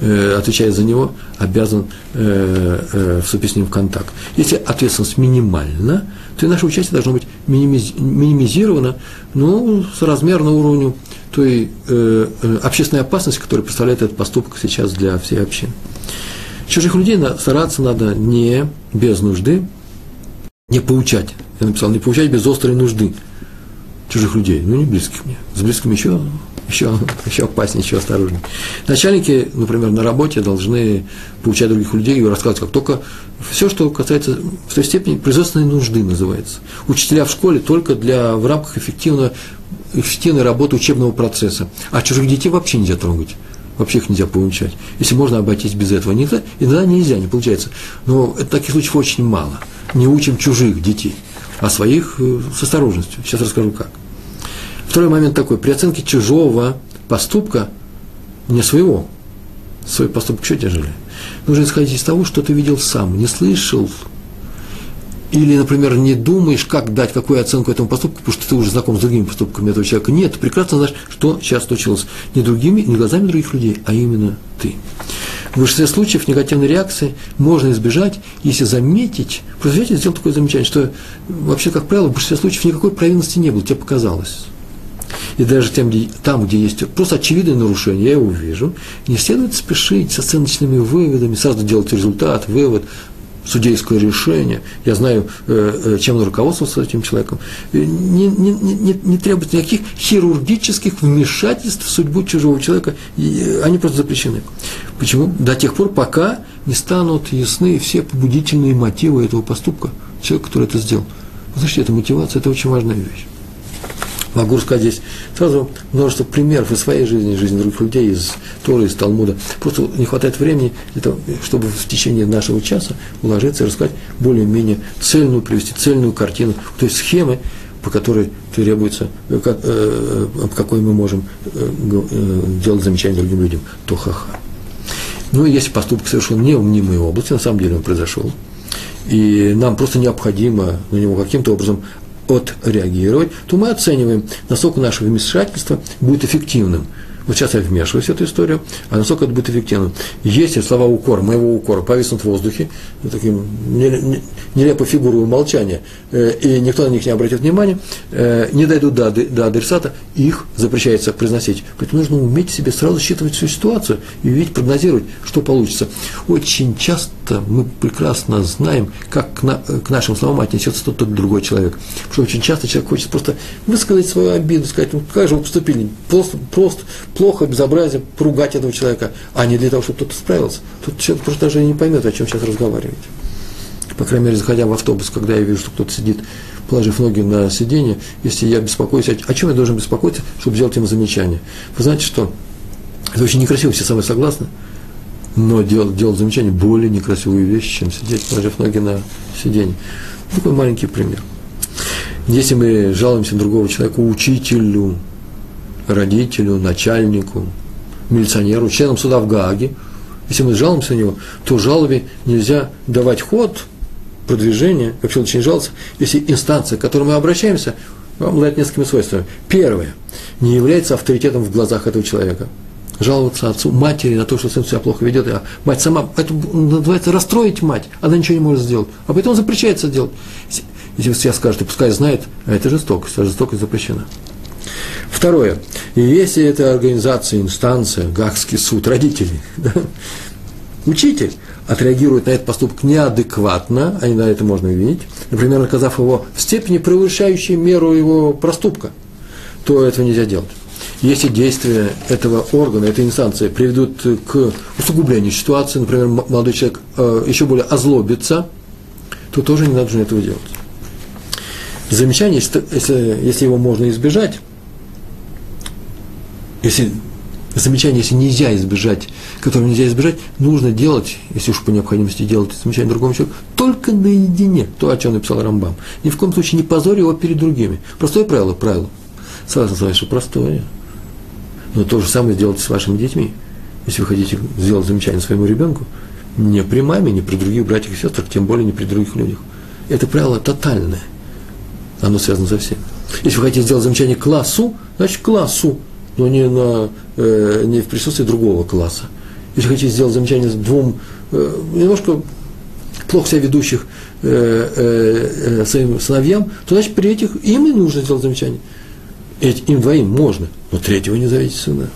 э, отвечает за него, обязан э, э, вступить с ним в контакт. Если ответственность минимальна, то и наше участие должно быть минимиз, минимизировано, ну, соразмерно уровню той общественной опасности, которую представляет этот поступок сейчас для всей общины. Чужих людей стараться надо не без нужды, не поучать. Я написал, не поучать без острой нужды чужих людей, ну не близких мне. С близкими еще, еще, <laughs> еще опаснее, еще осторожнее. Начальники, например, на работе должны поучать других людей и рассказывать, как только все, что касается в той степени производственной нужды называется. Учителя в школе только для, в рамках эффективного, эффективной работы учебного процесса. А чужих детей вообще нельзя трогать. Вообще их нельзя поучать. Если можно обойтись без этого. Иногда, иногда нельзя, не получается. Но таких случаев очень мало. Не учим чужих детей а своих э, с осторожностью. Сейчас расскажу как. Второй момент такой. При оценке чужого поступка, не своего, свой поступок еще тяжелее, нужно исходить из того, что ты видел сам, не слышал, или, например, не думаешь, как дать какую оценку этому поступку, потому что ты уже знаком с другими поступками этого человека. Нет, ты прекрасно знаешь, что сейчас случилось не другими, не глазами других людей, а именно ты. В большинстве случаев негативной реакции можно избежать, если заметить, и сделать такое замечание, что вообще, как правило, в большинстве случаев никакой провинности не было, тебе показалось. И даже тем, где, там, где есть просто очевидное нарушение, я его вижу, не следует спешить с оценочными выводами, сразу делать результат, вывод, судейское решение, я знаю, э, э, чем он руководствовался этим человеком, не, не, не, не требуется никаких хирургических вмешательств в судьбу чужого человека, они просто запрещены. Почему? До тех пор, пока не станут ясны все побудительные мотивы этого поступка человека, который это сделал. Значит, эта мотивация – это очень важная вещь. Могу рассказать здесь сразу множество примеров из своей жизни, из жизни других людей, из Торы, из Талмуда. Просто не хватает времени, для того, чтобы в течение нашего часа уложиться и рассказать более-менее цельную, привести цельную картину, то есть схемы, по которой требуется, как, э, э какой мы можем э, э, делать замечания другим людям, то ха-ха. Ну, если поступок совершен не в мнимой области, на самом деле он произошел, и нам просто необходимо на него каким-то образом отреагировать, то мы оцениваем, насколько наше вмешательство будет эффективным. Вот сейчас я вмешиваюсь в эту историю, а насколько это будет эффективным. Если слова укора, моего укора, повиснут в воздухе, таким нелепой фигурой умолчания, э, и никто на них не обратит внимания, э, не дойдут до, адресата, их запрещается произносить. Поэтому нужно уметь себе сразу считывать всю ситуацию и видеть, прогнозировать, что получится. Очень часто мы прекрасно знаем, как к нашим словам отнесется тот, тот другой человек. Потому что очень часто человек хочет просто высказать свою обиду, сказать, ну как же вы поступили, просто, просто плохо, безобразие, поругать этого человека, а не для того, чтобы тот справился. Тут человек просто даже не поймет, о чем сейчас разговаривать. По крайней мере, заходя в автобус, когда я вижу, что кто-то сидит, положив ноги на сиденье, если я беспокоюсь, о чем я должен беспокоиться, чтобы сделать ему замечание? Вы знаете, что это очень некрасиво, все мной согласны, но делать, делать замечание более некрасивую вещь, чем сидеть, положив ноги на сиденье. Такой маленький пример. Если мы жалуемся другого человека, учителю, родителю, начальнику, милиционеру, членам суда в Гааге, если мы жалуемся на него, то жалобе нельзя давать ход, продвижение, вообще лучше не жаловаться, если инстанция, к которой мы обращаемся, обладает несколькими свойствами. Первое, не является авторитетом в глазах этого человека. Жаловаться отцу, матери на то, что сын себя плохо ведет, а мать сама, это называется расстроить мать, она ничего не может сделать, а поэтому запрещается делать. Если сейчас скажете, пускай знает, а это жестокость, а жестокость запрещена. Второе. Если это организация, инстанция, Гагский суд, родители, да, <laughs> учитель отреагирует на этот поступок неадекватно, а на это можно видеть, например, наказав его в степени превышающей меру его проступка, то этого нельзя делать. Если действия этого органа, этой инстанции приведут к усугублению ситуации, например, молодой человек э, еще более озлобится, то тоже не нужно этого делать. Замечание, если его можно избежать, если замечание, если нельзя избежать, которого нельзя избежать, нужно делать, если уж по необходимости делать замечание другому человеку, только наедине, то, о чем написал Рамбам. Ни в коем случае не позорь его перед другими. Простое правило, правило. Согласен с что простое. Но то же самое сделайте с вашими детьми. Если вы хотите сделать замечание своему ребенку, не при маме, не при других братьях и сестрах, тем более не при других людях. Это правило тотальное. Оно связано со всем. Если вы хотите сделать замечание классу, значит классу но не, на, э, не в присутствии другого класса. если хотите сделать замечание двум э, немножко плохо себя ведущих э, э, э, своим сыновьям, то значит при этих им и нужно сделать замечание. Эти, им двоим можно, но третьего не зовите сына.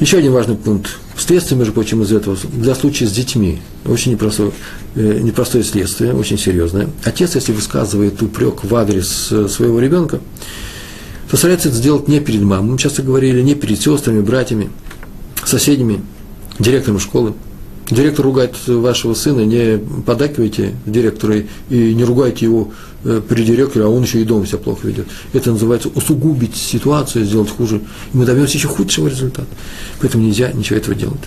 Еще один важный пункт. Следствие, между прочим, из этого, для случая с детьми, очень непростое, э, непростое следствие, очень серьезное. Отец, если высказывает упрек в адрес э, своего ребенка, то старается это сделать не перед мамой, мы часто говорили, не перед сестрами, братьями, соседями, директором школы. Директор ругает вашего сына, не подакивайте директору и не ругайте его э, при директоре, а он еще и дома себя плохо ведет. Это называется усугубить ситуацию, сделать хуже. И мы добьемся еще худшего результата. Поэтому нельзя ничего этого делать.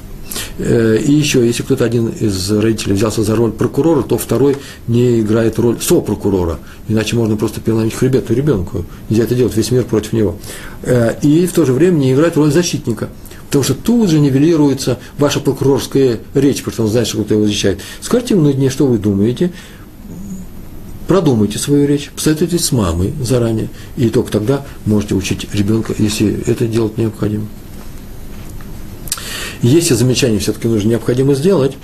Э, и еще, если кто-то один из родителей взялся за роль прокурора, то второй не играет роль сопрокурора. Иначе можно просто переломить хребет ребенку. Нельзя это делать, весь мир против него. Э, и в то же время не играет роль защитника. Потому что тут же нивелируется ваша прокурорская речь, потому что он знает, что кто его защищает. Скажите ему на дне, что вы думаете, продумайте свою речь, посоветуйтесь с мамой заранее, и только тогда можете учить ребенка, если это делать необходимо. Если замечание все-таки нужно необходимо сделать,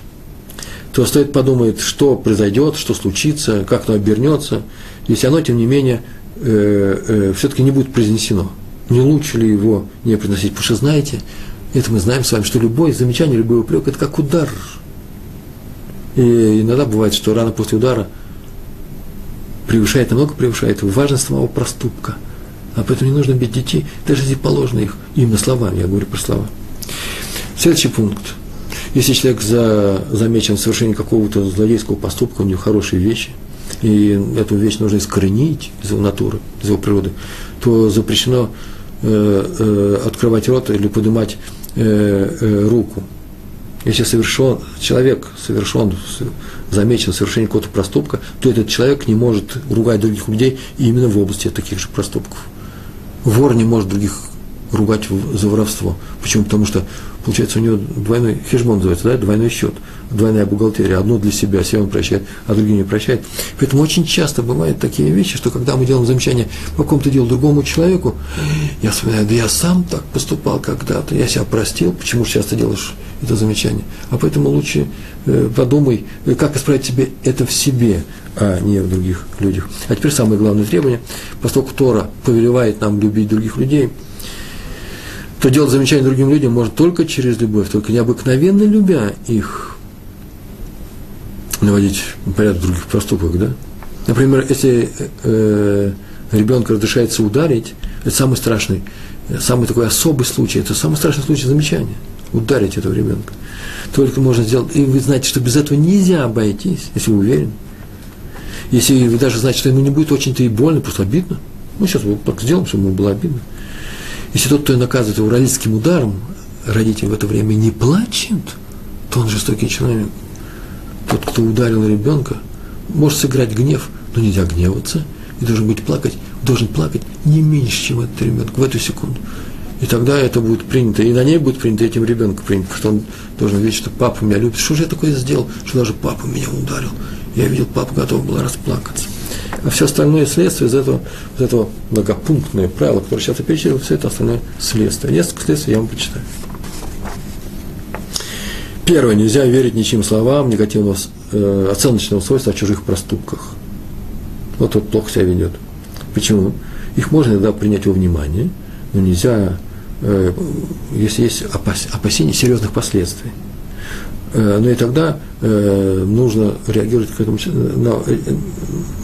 то стоит подумать, что произойдет, что случится, как оно обернется, если оно, тем не менее, э, э, все-таки не будет произнесено. Не лучше ли его не произносить? Потому что, знаете, это мы знаем с вами, что любое замечание, любой упрек – это как удар. И иногда бывает, что рано после удара превышает, намного превышает важность самого проступка. А поэтому не нужно бить детей, даже если положено их именно словами, я говорю про слова. Следующий пункт. Если человек за, замечен в совершении какого-то злодейского поступка, у него хорошие вещи, и эту вещь нужно искоренить из его натуры, из его природы, то запрещено э, э, открывать рот или поднимать э, э, руку. Если совершен, человек совершен, замечен в совершении какого-то проступка, то этот человек не может ругать других людей именно в области таких же проступков. Вор не может других ругать за воровство. Почему? Потому что, получается, у него двойной хешбон называется, да, двойной счет, двойная бухгалтерия. Одну для себя, себе он прощает, а другие не прощает. Поэтому очень часто бывают такие вещи, что когда мы делаем замечание по какому-то делу другому человеку, я вспоминаю, да я сам так поступал когда-то, я себя простил, почему часто делаешь это замечание. А поэтому лучше э, подумай, э, как исправить себе это в себе, а не в других людях. А теперь самое главное требование, поскольку Тора повелевает нам любить других людей – то делать замечание другим людям может только через любовь, только необыкновенно любя их, наводить порядок в других проступках, да? Например, если э, ребенка разрешается ударить, это самый страшный, самый такой особый случай, это самый страшный случай замечания, ударить этого ребенка. Только можно сделать, и вы знаете, что без этого нельзя обойтись, если вы уверены. Если вы даже знаете, что ему не будет очень-то и больно, просто обидно. Ну, сейчас мы так сделаем, чтобы ему было обидно. Если тот, кто наказывает его родительским ударом, родитель в это время не плачет, то он жестокий человек. Тот, кто ударил ребенка, может сыграть гнев, но нельзя гневаться, и должен быть плакать, должен плакать не меньше, чем этот ребенок в эту секунду. И тогда это будет принято, и на ней будет принято этим ребенком принято, что он должен видеть, что папа меня любит. Что же я такое сделал, что даже папа меня ударил? Я видел, папа готов был расплакаться. А все остальное следствие из этого, из этого многопунктное правило, которое сейчас я перечислил, все это остальное следствие. Несколько следствий я вам почитаю. Первое. Нельзя верить ничьим словам негативного э, оценочного свойства о чужих проступках. Вот тот плохо себя ведет. Почему? Их можно иногда принять во внимание, но нельзя, э, если есть опас, опасения серьезных последствий. Э, но и тогда э, нужно реагировать к этому, на, э,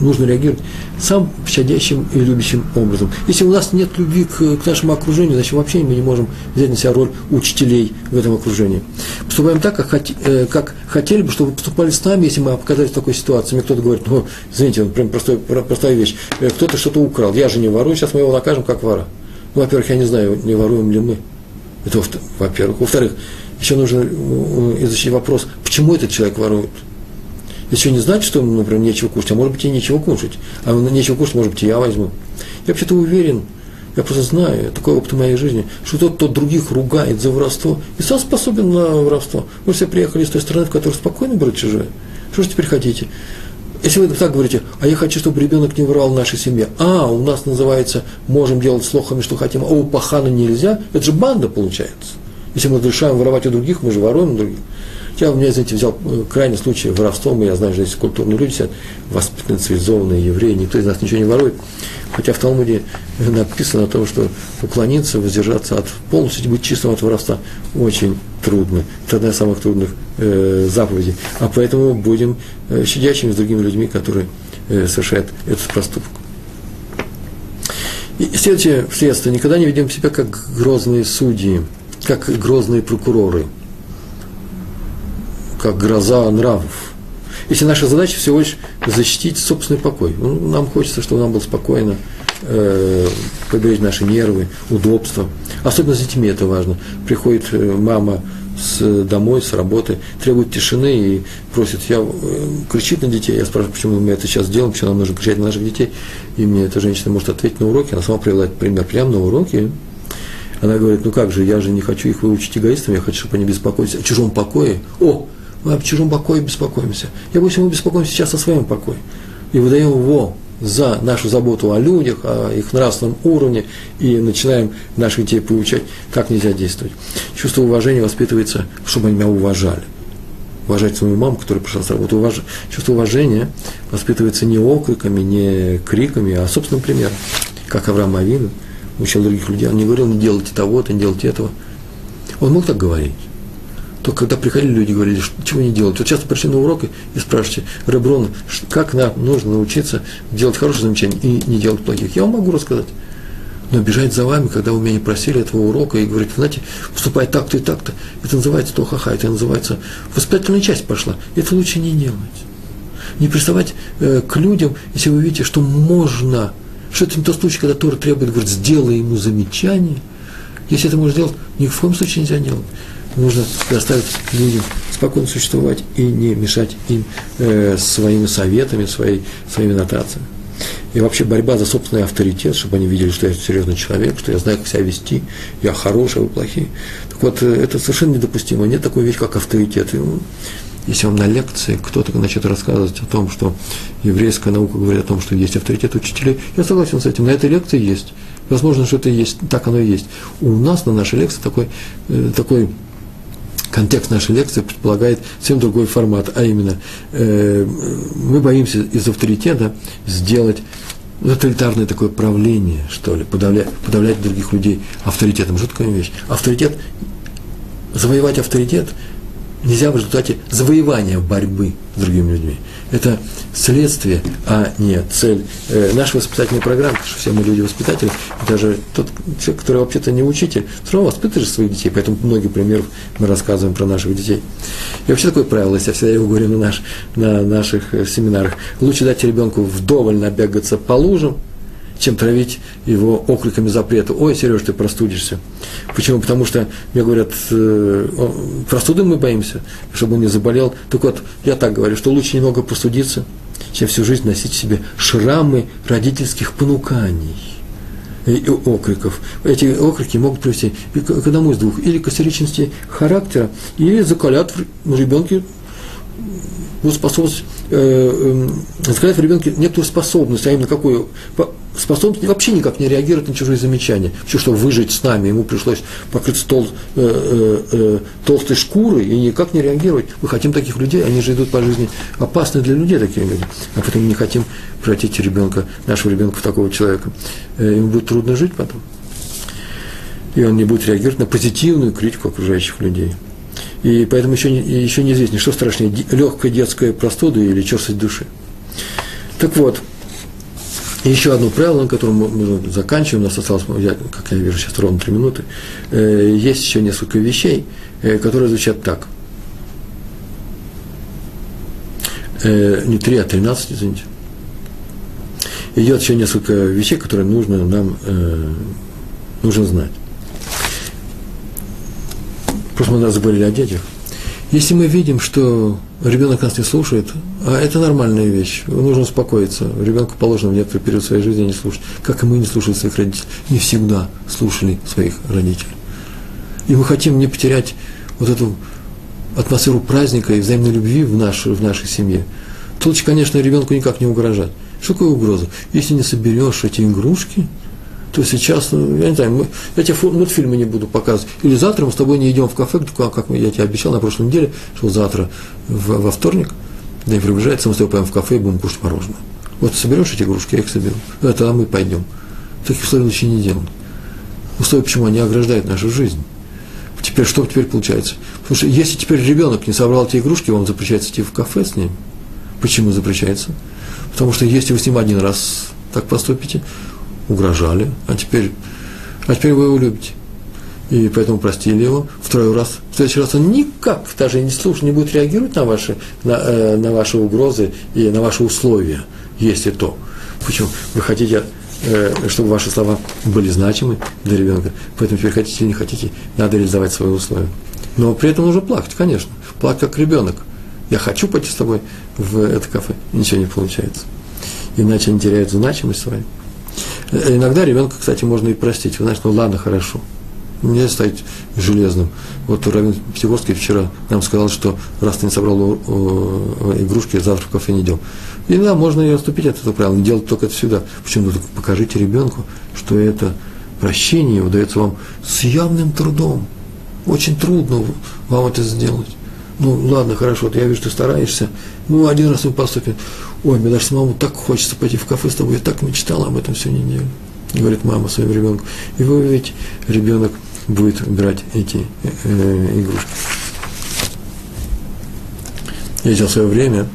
нужно реагировать самым щадящим и любящим образом. Если у нас нет любви к, к нашему окружению, значит вообще мы не можем взять на себя роль учителей в этом окружении. Поступаем так, как, как хотели бы, чтобы поступали с нами, если мы оказались в такой ситуации. Мне кто-то говорит, ну, извините, прям простой, простая вещь, кто-то что-то украл, я же не ворую, сейчас мы его накажем как вора. Ну, во-первых, я не знаю, не воруем ли мы. Это во-первых. Во-вторых, еще нужно э, изучить вопрос, почему этот человек ворует. Еще не знать, что ему, например, нечего кушать, а может быть и нечего кушать. А нечего кушать, может быть, и я возьму. Я вообще-то уверен, я просто знаю, такой опыт в моей жизни, что тот, кто других ругает за воровство, и сам способен на воровство. Вы все приехали из той страны, в которой спокойно берут чужие. Что же теперь хотите? Если вы так говорите, а я хочу, чтобы ребенок не воровал в нашей семье. А, у нас называется, можем делать с лохами, что хотим, а у пахана нельзя, это же банда получается. Если мы разрешаем воровать у других, мы же воруем у других. Я, у меня, знаете, взял э, крайний случай воровством, и я знаю, что здесь культурные люди сидят, воспитанные, цивилизованные евреи, никто из нас ничего не ворует. Хотя в Талмуде написано о том, что уклониться, воздержаться от полностью быть чистым от воровства очень трудно. Это одна из самых трудных э, заповедей. А поэтому будем э, щадящими с другими людьми, которые э, совершают этот проступок. И следующее следствие. Никогда не ведем себя как грозные судьи, как грозные прокуроры – как гроза нравов. Если наша задача всего лишь защитить собственный покой. Ну, нам хочется, чтобы нам было спокойно, э, поберечь наши нервы, удобства. Особенно с детьми это важно. Приходит э, мама с, домой, с работы, требует тишины и просит, я, э, кричит на детей, я спрашиваю, почему мы это сейчас делаем, почему нам нужно кричать на наших детей, и мне эта женщина может ответить на уроке, она сама привела пример прямо на уроке, она говорит, ну как же, я же не хочу их выучить эгоистами, я хочу, чтобы они беспокоились о чужом покое. О, мы об чужом покое беспокоимся. Я боюсь, мы беспокоимся сейчас о своем покое. И выдаем его за нашу заботу о людях, о их нравственном уровне, и начинаем наших детей получать, как нельзя действовать. Чувство уважения воспитывается, чтобы они меня уважали. Уважать свою маму, которая пришла с работы. Уваж... Чувство уважения воспитывается не окриками, не криками, а собственным примером. Как Авраам Авину учил других людей. Он не говорил, не делайте того-то, не делайте этого. Он мог так говорить. То когда приходили люди, говорили, что чего не делать. Вот часто пришли на уроки и спрашиваете, Реброн, как нам нужно научиться делать хорошие замечания и не делать плохих? Я вам могу рассказать. Но бежать за вами, когда вы меня не просили этого урока и говорить, знаете, поступай так-то и так-то, это называется то ха это называется воспитательная часть пошла. Это лучше не делать. Не приставать э, к людям, если вы видите, что можно, что это не тот случай, когда Тора требует, говорит, сделай ему замечание. Если это можно сделать, ни в коем случае нельзя делать нужно предоставить людям спокойно существовать и не мешать им э, своими советами, своей, своими нотациями. И вообще борьба за собственный авторитет, чтобы они видели, что я серьезный человек, что я знаю, как себя вести, я хороший, вы плохие. Так вот, э, это совершенно недопустимо. Нет такой вещи, как авторитет. Если вам на лекции кто-то начнет рассказывать о том, что еврейская наука говорит о том, что есть авторитет учителей, я согласен с этим. На этой лекции есть. Возможно, что это есть, так оно и есть. У нас на нашей лекции такой, э, такой контекст нашей лекции предполагает совсем другой формат, а именно э, мы боимся из авторитета сделать тоталитарное такое правление, что ли, подавлять, подавлять других людей авторитетом. Жуткая вещь. Авторитет, завоевать авторитет нельзя в результате завоевания борьбы с другими людьми. Это следствие, а не цель э, нашей воспитательной программы, потому что все мы люди-воспитатели, даже тот человек, который вообще-то не учитель, все равно воспитываешь своих детей, поэтому многие примеров мы рассказываем про наших детей. И вообще такое правило, если я всегда его говорю на, наш, на наших э, семинарах, лучше дать ребенку вдоволь набегаться по лужам, чем травить его окриками запрета. Ой, Сереж, ты простудишься. Почему? Потому что мне говорят, э, простуды мы боимся, чтобы он не заболел. Так вот, я так говорю, что лучше немного простудиться, чем всю жизнь носить в себе шрамы родительских понуканий и окриков. Эти окрики могут привести к одному из двух. Или к истеричности характера, или закалят в ребенке способность, э, э, закалять в ребенке некоторую способность, а именно какую? способность вообще никак не реагировать на чужие замечания. Все, что выжить с нами, ему пришлось покрыться тол, э, э, э, толстой шкурой и никак не реагировать. Мы хотим таких людей, они же идут по жизни опасны для людей, такие люди. А поэтому не хотим превратить ребенка, нашего ребенка в такого человека. Э, ему будет трудно жить потом. И он не будет реагировать на позитивную критику окружающих людей. И поэтому еще, еще неизвестно, что страшнее, легкая детская простуда или черствость души. Так вот, еще одно правило, на котором мы заканчиваем, у нас осталось, я, как я вижу, сейчас ровно три минуты. Э, есть еще несколько вещей, э, которые звучат так. Э, не три, а тринадцать, извините. Идет еще несколько вещей, которые нужно нам нужно знать. Просто мы заговорили о детях. Если мы видим, что ребенок нас не слушает, а это нормальная вещь, нужно успокоиться. Ребенку положено в некоторый период своей жизни не слушать, как и мы не слушали своих родителей, не всегда слушали своих родителей. И мы хотим не потерять вот эту атмосферу праздника и взаимной любви в нашей, в нашей семье. Лучше, конечно, ребенку никак не угрожать. Что такое угроза? Если не соберешь эти игрушки, то сейчас, ну, я не знаю, мы, я тебе мультфильмы не буду показывать. Или завтра мы с тобой не идем в кафе, как я тебе обещал на прошлой неделе, что завтра в, во вторник, да и приближается, мы с тобой пойдем в кафе и будем кушать мороженое. Вот соберешь эти игрушки, я их соберу. Это а мы пойдем. Таких условий лучше не делаем. Условия, почему они ограждают нашу жизнь. Теперь что теперь получается? Потому что если теперь ребенок не собрал эти игрушки, вам запрещается идти в кафе с ним. Почему запрещается? Потому что если вы с ним один раз так поступите, угрожали, а теперь, а теперь вы его любите. И поэтому простили его второй раз. В следующий раз он никак даже не слушает, не будет реагировать на ваши, на, э, на ваши угрозы и на ваши условия, если то. Почему? Вы хотите, э, чтобы ваши слова были значимы для ребенка, поэтому теперь хотите или не хотите, надо реализовать свои условия. Но при этом нужно плакать, конечно. Плакать как ребенок. Я хочу пойти с тобой в это кафе. Ничего не получается. Иначе они теряют значимость свою. Э, иногда ребенка, кстати, можно и простить. Вы знаете, ну ладно, хорошо. Нельзя стать железным. Вот Равин Пятигорский вчера нам сказал, что раз ты не собрал игрушки, завтра в кафе не идем. Да, можно и отступить от этого правила, не делать только это всегда. Почему? Покажите ребенку, что это прощение удается вам с явным трудом. Очень трудно вам это сделать. Ну, ладно, хорошо, вот я вижу, ты стараешься. Ну, один раз мы поступим. Ой, мне даже самому так хочется пойти в кафе с тобой. Я так мечтала об этом всю неделю. Говорит мама своим ребенку. И вы увидите, ребенок будет брать эти э, игрушки. Я в свое время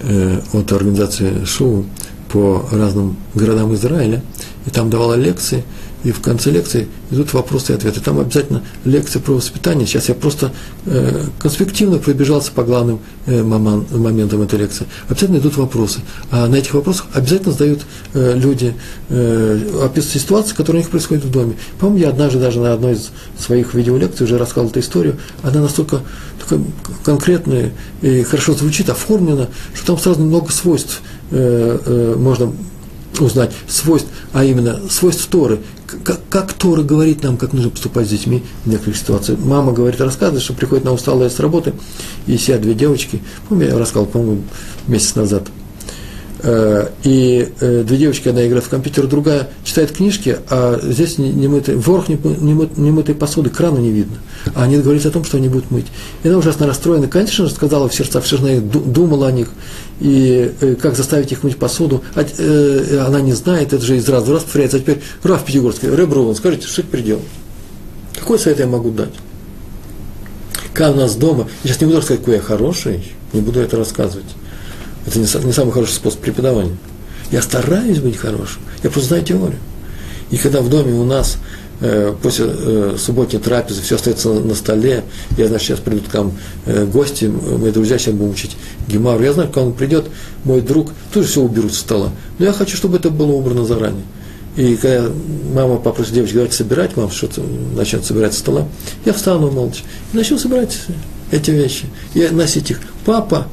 э, от организации ШУ по разным городам Израиля, и там давала лекции – и в конце лекции идут вопросы и ответы. Там обязательно лекция про воспитание. Сейчас я просто э, конспективно пробежался по главным э, моментам этой лекции. Обязательно идут вопросы. А на этих вопросах обязательно задают э, люди, э, описывают ситуации, которые у них происходят в доме. По-моему, я однажды даже на одной из своих видеолекций уже рассказывал эту историю. Она настолько такая конкретная и хорошо звучит, оформлена, что там сразу много свойств э, э, можно узнать свойств, а именно свойств Торы, как, как Тора говорит нам, как нужно поступать с детьми в некоторых ситуациях. Мама говорит, рассказывает, что приходит на усталая с работы, и сидят две девочки, помню, я рассказал, по-моему, месяц назад, и э, две девочки, одна играет в компьютер, другая читает книжки, а здесь немытый, ворох немытой посуды, крана не видно. А они говорят о том, что они будут мыть. И она ужасно расстроена. Конечно же, сказала в сердцах, все же думала о них и э, как заставить их мыть посуду, а, э, она не знает, это же из раза в раз повторяется. А теперь Раф Пятигорский, Рэб Руван, скажите, что это предел? Какой совет я могу дать? Как у нас дома, я сейчас не буду рассказать, какой я хороший, не буду это рассказывать. Это не, самый хороший способ преподавания. Я стараюсь быть хорошим, я просто знаю теорию. И когда в доме у нас Э, после э, субботней трапезы все остается на столе. Я знаю, сейчас придут к нам э, гости, мои друзья сейчас будем учить Гемару. Я знаю, когда он придет, мой друг, тоже все уберут со стола. Но я хочу, чтобы это было убрано заранее. И когда мама попросит девочек, давайте собирать, мама что-то начнет собирать со стола, я встану молча и начну собирать эти вещи и носить их. Папа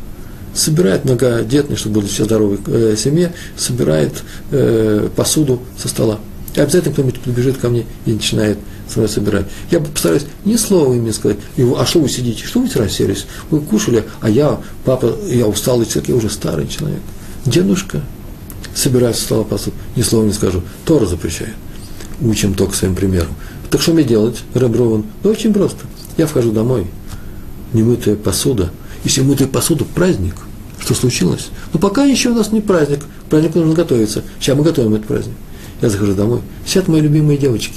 собирает многодетный, чтобы были все здоровые э, семье, собирает э, посуду со стола. И обязательно кто-нибудь подбежит ко мне и начинает со мной собирать. Я постараюсь ни слова им не сказать. А что вы сидите? Что вы расселись? Вы кушали, а я, папа, я усталый человек, я уже старый человек. Дедушка, собирает со стола посуду, ни слова не скажу. Тора запрещает. Учим только своим примером. Так что мне делать, Реброван? Ну, очень просто. Я вхожу домой, немытая посуда. Если мытая посуда, праздник. Что случилось? Ну, пока еще у нас не праздник. Праздник нужно готовиться. Сейчас мы готовим этот праздник. Я захожу домой. Сидят мои любимые девочки.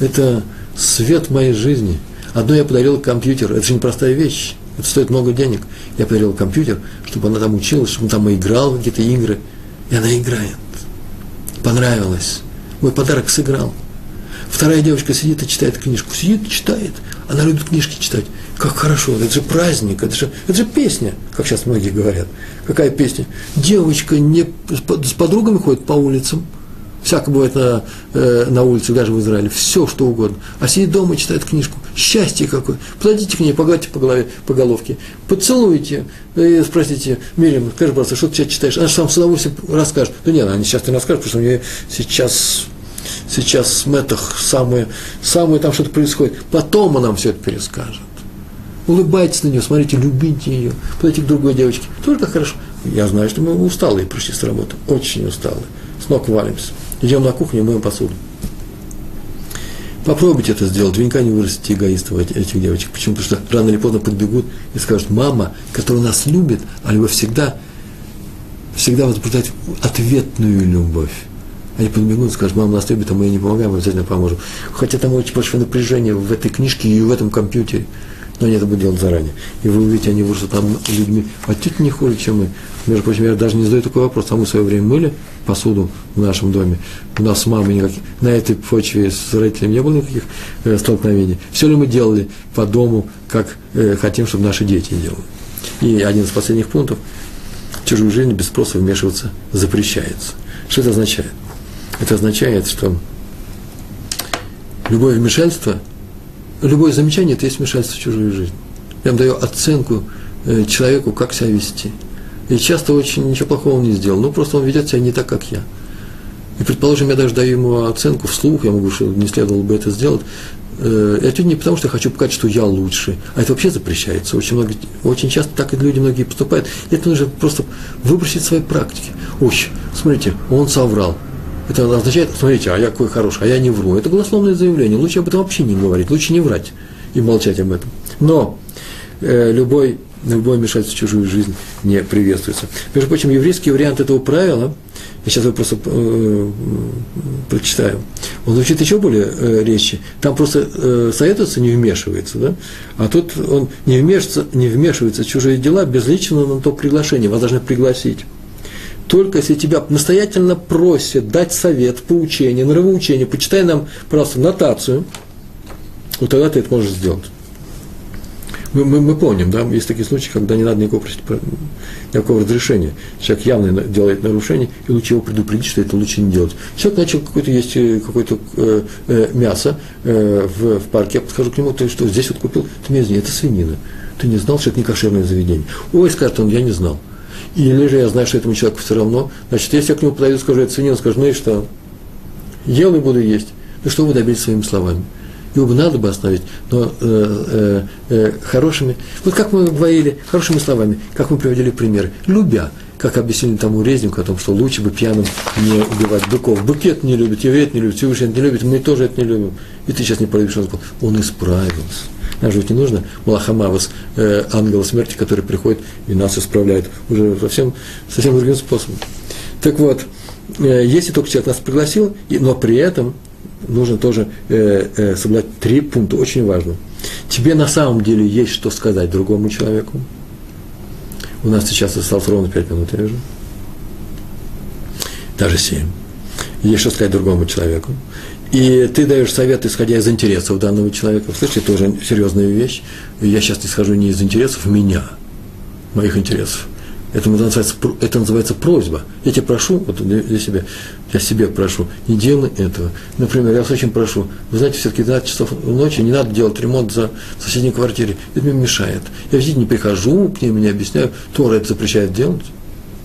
Это свет моей жизни. Одно я подарил компьютер. Это же непростая вещь. Это стоит много денег. Я подарил компьютер, чтобы она там училась, чтобы он там играл в какие-то игры. И она играет. Понравилось. Мой подарок сыграл. Вторая девочка сидит и читает книжку. Сидит читает. Она любит книжки читать. Как хорошо, это же праздник, это же, это же песня, как сейчас многие говорят. Какая песня? Девочка не, с подругами ходит по улицам, Всякое бывает на, э, на улице, даже в Израиле, все что угодно. А сидит дома и читает книжку. Счастье какое. Подойдите к ней, погладьте по голове, по головке, поцелуйте, и спросите, Мирим, скажи, просто, что ты сейчас читаешь? Она же сам с удовольствием расскажет. Ну нет, она сейчас не расскажет, потому что у нее сейчас, сейчас в метах самое, самое там что-то происходит. Потом она нам все это перескажет. Улыбайтесь на нее, смотрите, любите ее, подойти к другой девочке. Только хорошо. Я знаю, что мы усталые пришли с работы, очень усталые. С ног валимся. Идем на кухню и моем посуду. Попробуйте это сделать, вы не вырастите эгоистов этих девочек. Почему? Потому что рано или поздно подбегут и скажут, мама, которая нас любит, а любовь всегда, всегда возбуждает ответную любовь. Они подбегут и скажут, мама нас любит, а мы ей не помогаем, мы обязательно поможем. Хотя там очень большое напряжение в этой книжке и в этом компьютере но они это будут делать заранее. И вы увидите, они вырастут там людьми отнюдь не хуже, чем мы. Между прочим, я даже не задаю такой вопрос, а мы в свое время мыли посуду в нашем доме. У нас с мамой никаких, на этой почве с родителями не было никаких э, столкновений. Все ли мы делали по дому, как э, хотим, чтобы наши дети делали. И один из последних пунктов – чужую жизнь без спроса вмешиваться запрещается. Что это означает? Это означает, что любое вмешательство – любое замечание – это есть вмешательство в чужую жизнь. Я вам даю оценку э, человеку, как себя вести. И часто очень ничего плохого он не сделал, но просто он ведет себя не так, как я. И, предположим, я даже даю ему оценку вслух, я могу, что не следовало бы это сделать. Э, это не потому, что я хочу показать, что я лучше, а это вообще запрещается. Очень, много, очень часто так и люди многие поступают. И это нужно просто выбросить свои практики. Ой, смотрите, он соврал. Это означает, смотрите, а я какой хороший, а я не вру. Это голословное заявление. Лучше об этом вообще не говорить, лучше не врать и молчать об этом. Но э, любой, любой вмешательство в чужую жизнь не приветствуется. Между прочим, еврейский вариант этого правила, я сейчас его просто э, прочитаю, он звучит еще более э, резче. Там просто э, советуется, не вмешивается, да? а тут он не вмешивается, не вмешивается в чужие дела без личного на то приглашения. Вас должны пригласить только если тебя настоятельно просят дать совет, поучение, нравоучение, почитай нам, пожалуйста, нотацию, вот тогда ты это можешь сделать. Мы, мы, мы помним, да, есть такие случаи, когда не надо никакого, никакого разрешения. Человек явно делает нарушение, и лучше его предупредить, что это лучше не делать. Человек начал какое-то есть э, какое-то э, э, мясо э, в, в парке, я подхожу к нему, ты что, здесь вот купил, ты меня извини, это свинина. Ты не знал, что это не кошерное заведение. Ой, скажет он, я не знал. Или же я знаю, что этому человеку все равно. Значит, если я к нему подойду, скажу, это свинина, скажу, ну и что? Ел и буду есть. Ну что вы добились своими словами? Его бы надо бы остановить, но э, э, э, хорошими, вот как мы говорили, хорошими словами, как мы приводили примеры, любя, как объяснили тому резнику о том, что лучше бы пьяным не убивать быков. Букет не любит, еврей не любит, Всевышний не любит, мы тоже это не любим. И ты сейчас не проявишь, он исправился. Нам же ведь не нужно Малахамавас, э, ангела смерти, который приходит и нас исправляет уже совсем, совсем другим способом. Так вот, э, если только человек нас пригласил, но при этом нужно тоже э, э, соблюдать три пункта, очень важно. Тебе на самом деле есть что сказать другому человеку. У нас сейчас осталось ровно пять минут, я вижу. Даже семь. Есть что сказать другому человеку и ты даешь совет, исходя из интересов данного человека. Слышите, тоже серьезная вещь. Я сейчас исхожу не из интересов меня, моих интересов. Это называется, это называется просьба. Я тебя прошу, вот для себя, я себе прошу, не делай этого. Например, я вас очень прошу, вы знаете, все-таки 12 часов ночи не надо делать ремонт за соседней квартире. Это мне мешает. Я, видите, не прихожу к ним, не объясняю, Тора это запрещает делать.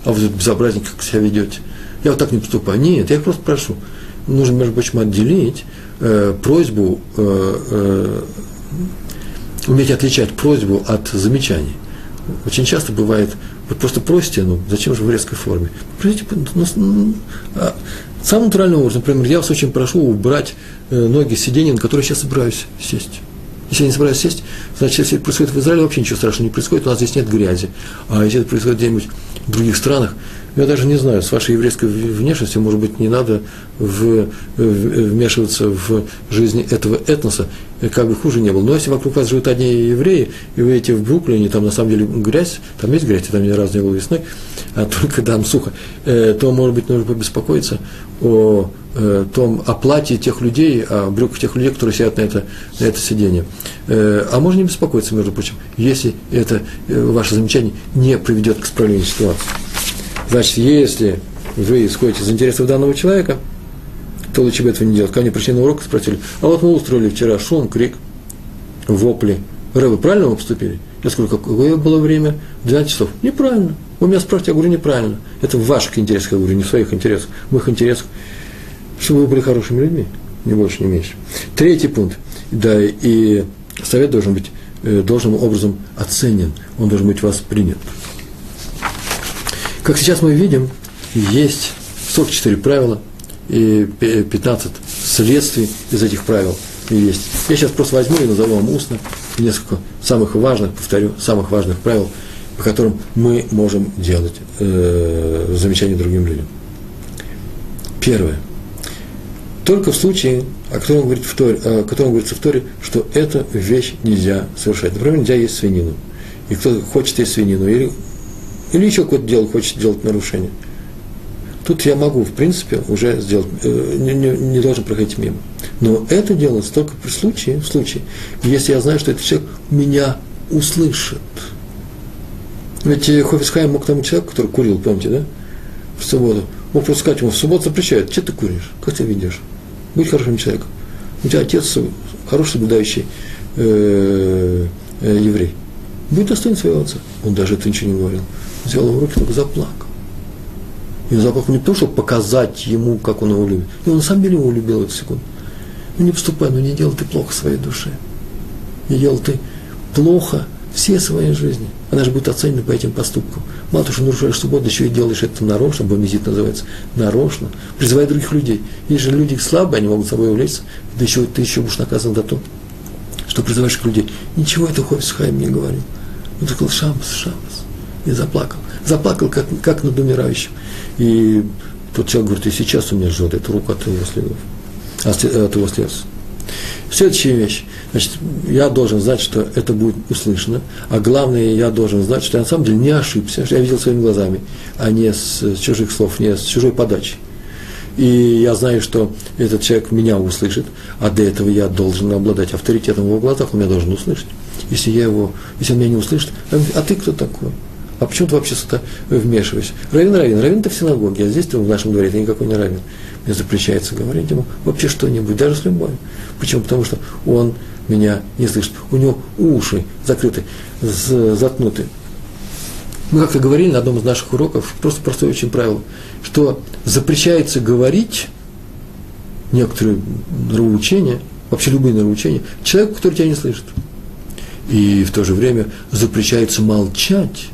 А вы безобразники как себя ведете. Я вот так не поступаю. Нет, я их просто прошу нужно, между прочим, отделить э, просьбу, э, э, уметь отличать просьбу от замечаний. Очень часто бывает, вы просто просите, ну, зачем же в резкой форме? Просите, ну, ну, а, натуральным образом, например, я вас очень прошу убрать э, ноги с сиденья, на которое я сейчас собираюсь сесть. Если я не собираюсь сесть, значит, если это происходит в Израиле, вообще ничего страшного не происходит, у нас здесь нет грязи. А если это происходит где-нибудь в других странах, я даже не знаю, с вашей еврейской внешностью, может быть, не надо в, в, вмешиваться в жизнь этого этноса, как бы хуже не было. Но если вокруг вас живут одни евреи, и вы эти в Бруклине, там на самом деле грязь, там есть грязь, там ни разу не было весной, а только там сухо, э, то, может быть, нужно побеспокоиться о э, том оплате тех людей, о брюках тех людей, которые сидят на это, на это сиденье. Э, а можно не беспокоиться, между прочим, если это ваше замечание не приведет к исправлению ситуации. Значит, если вы исходите из интересов данного человека, то лучше бы этого не делать. Ко мне пришли на урок и спросили, а вот мы устроили вчера шум, крик, вопли. Рэбы, правильно мы поступили? Я скажу, какое было время? 12 часов. Неправильно. Вы меня спрашиваете, я говорю, неправильно. Это в ваших интересах, я говорю, не в своих интересах, в их интересах. Чтобы вы были хорошими людьми, не больше, не меньше. Третий пункт. Да, и совет должен быть э, должным образом оценен, он должен быть воспринят. Как сейчас мы видим, есть 44 правила и 15 следствий из этих правил. есть. Я сейчас просто возьму и назову вам устно несколько самых важных, повторю, самых важных правил, по которым мы можем делать э, замечания другим людям. Первое. Только в случае, о котором, говорит в Торе, о котором говорится в Торе, что эту вещь нельзя совершать. Например, нельзя есть свинину. И кто хочет есть свинину, или, или еще какое-то дело хочет делать нарушение. Тут я могу, в принципе, уже сделать, э, не, не, не должен проходить мимо. Но это делается только при случае, в случае, если я знаю, что этот человек меня услышит. Ведь Хофисхайм мог тому человеку, который курил, помните, да, в субботу, мог просто сказать ему, в субботу запрещают, что ты куришь, как ты ведешь? Будь хорошим человеком. У тебя отец хороший соблюдающий э, э, еврей. Будь достоин своего отца. Он даже это ничего не говорил. Взял его руки, только заплакал. И он заплакал не то, чтобы показать ему, как он его любит. И он на самом деле его любил эту секунду. Ну не поступай, ну не делай ты плохо своей душе. Не делай ты плохо все своей жизни. Она же будет оценена по этим поступкам. Мало того, что нарушаешь субботу, еще и делаешь это нарочно, бомизит называется, нарочно, призывая других людей. Есть же люди слабые, они могут с собой увлечься, да еще, ты еще будешь наказан за то, что призываешь людей. Ничего это Хофис Хайм не говорил. Он сказал, шамас, шамас. И заплакал. Заплакал, как, как над умирающим. И тот человек говорит, и сейчас у меня жжет эту руку от его следов, от его слез. Следующая вещь. Значит, я должен знать, что это будет услышано, а главное, я должен знать, что я на самом деле не ошибся, что я видел своими глазами, а не с чужих слов, не с чужой подачи. И я знаю, что этот человек меня услышит, а для этого я должен обладать авторитетом в его глазах, он меня должен услышать. Если, я его, если он меня не услышит, а ты кто такой? А почему ты вообще сюда вмешиваешься? Равин, равин, равин это в синагоге, а здесь ты в нашем дворе, ты никакой не равин. Мне запрещается говорить ему вообще что-нибудь, даже с любовью. Почему? Потому что он меня не слышит. У него уши закрыты, заткнуты. Мы как-то говорили на одном из наших уроков, просто простое очень правило, что запрещается говорить некоторые нравоучения, вообще любые нравоучения, человеку, который тебя не слышит. И в то же время запрещается молчать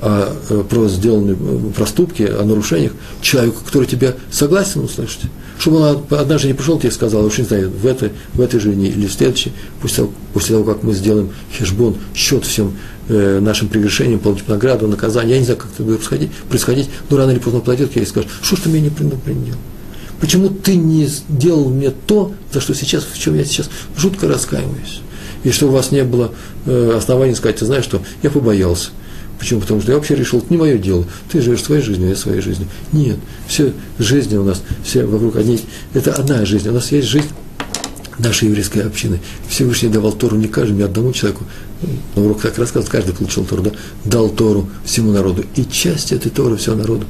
о, э, про сделанные э, проступки, о нарушениях человеку, который тебя согласен услышать. Чтобы он однажды не пришел тебе сказал, уж не знаю, в этой, в этой же или в следующей, после того, после того, как мы сделаем хешбон, счет всем э, нашим прегрешениям, получить награду, наказание, я не знаю, как это будет происходить, происходить но рано или поздно подойдет к и скажет, что ж ты меня не предупредил? Почему ты не сделал мне то, за что сейчас, в чем я сейчас жутко раскаиваюсь? И что у вас не было э, оснований сказать, ты знаешь что, я побоялся, Почему? Потому что я вообще решил, это не мое дело. Ты живешь своей жизнью, я своей жизнью. Нет, все жизни у нас, все вокруг одни, это одна жизнь. У нас есть жизнь нашей еврейской общины. Всевышний давал Тору не каждому, ни одному человеку. На урок так рассказывает, каждый получил Тору, да? дал Тору всему народу. И часть этой Торы всего народу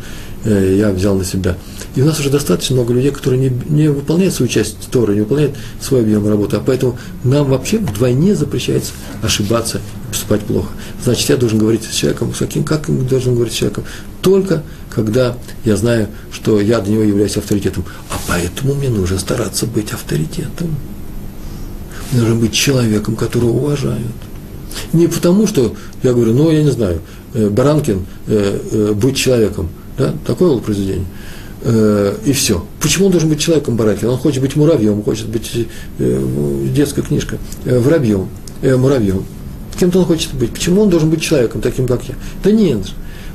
э, я взял на себя. И у нас уже достаточно много людей, которые не, не выполняют свою часть Торы, не выполняют свой объем работы. А поэтому нам вообще вдвойне запрещается ошибаться и поступать плохо. Значит, я должен говорить с человеком, с каким, как я должен говорить с человеком? Только когда я знаю, что я для него являюсь авторитетом. А поэтому мне нужно стараться быть авторитетом. Мне нужно быть человеком, которого уважают. Не потому, что я говорю, ну, я не знаю, э, Баранкин, э, э, быть человеком. Да? Такое было произведение и все. Почему он должен быть человеком Баракин? Он хочет быть муравьем, хочет быть э, детская книжка, э, воробьем, э, муравьем. Кем-то он хочет быть. Почему он должен быть человеком, таким как я? Да нет.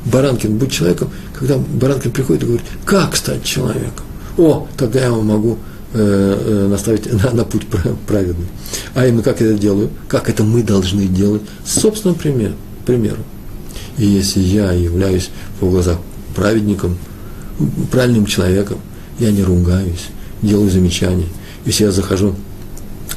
Баранкин быть человеком, когда Баранкин приходит и говорит, как стать человеком? О, тогда я могу э, э, наставить на, на путь праведный. А именно, как я это делаю? Как это мы должны делать? Собственным пример, примером. И если я являюсь в глазах праведником – правильным человеком, я не ругаюсь, делаю замечания. Если я захожу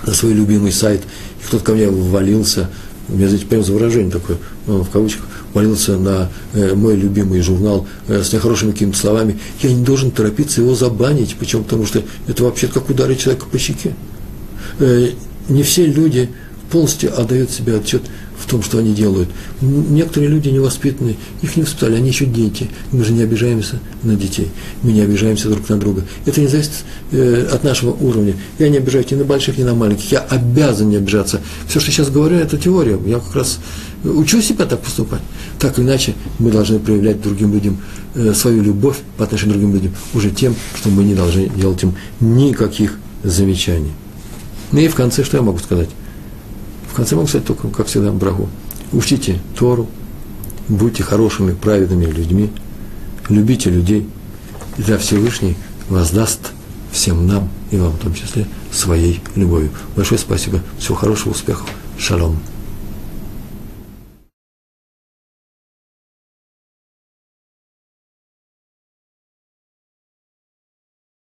на свой любимый сайт, и кто-то ко мне ввалился, у меня, знаете, за выражение такое, ну, в кавычках, валился на э, мой любимый журнал э, с нехорошими какими-то словами, я не должен торопиться его забанить. Почему? Потому что это вообще как ударить человека по щеке. Э, не все люди полностью отдают себе отчет в том, что они делают. Некоторые люди невоспитанные, их не воспитали, они еще дети. Мы же не обижаемся на детей, мы не обижаемся друг на друга. Это не зависит э, от нашего уровня. Я не обижаюсь ни на больших, ни на маленьких. Я обязан не обижаться. Все, что сейчас говорю, это теория. Я как раз учу себя так поступать. Так или иначе, мы должны проявлять другим людям э, свою любовь по отношению к другим людям уже тем, что мы не должны делать им никаких замечаний. Ну и в конце, что я могу сказать? В конце могу сказать только, как всегда, брагу. Учтите Тору, будьте хорошими, праведными людьми, любите людей, и да Всевышний воздаст всем нам, и вам в том числе, своей любовью. Большое спасибо, всего хорошего, успехов, шалом.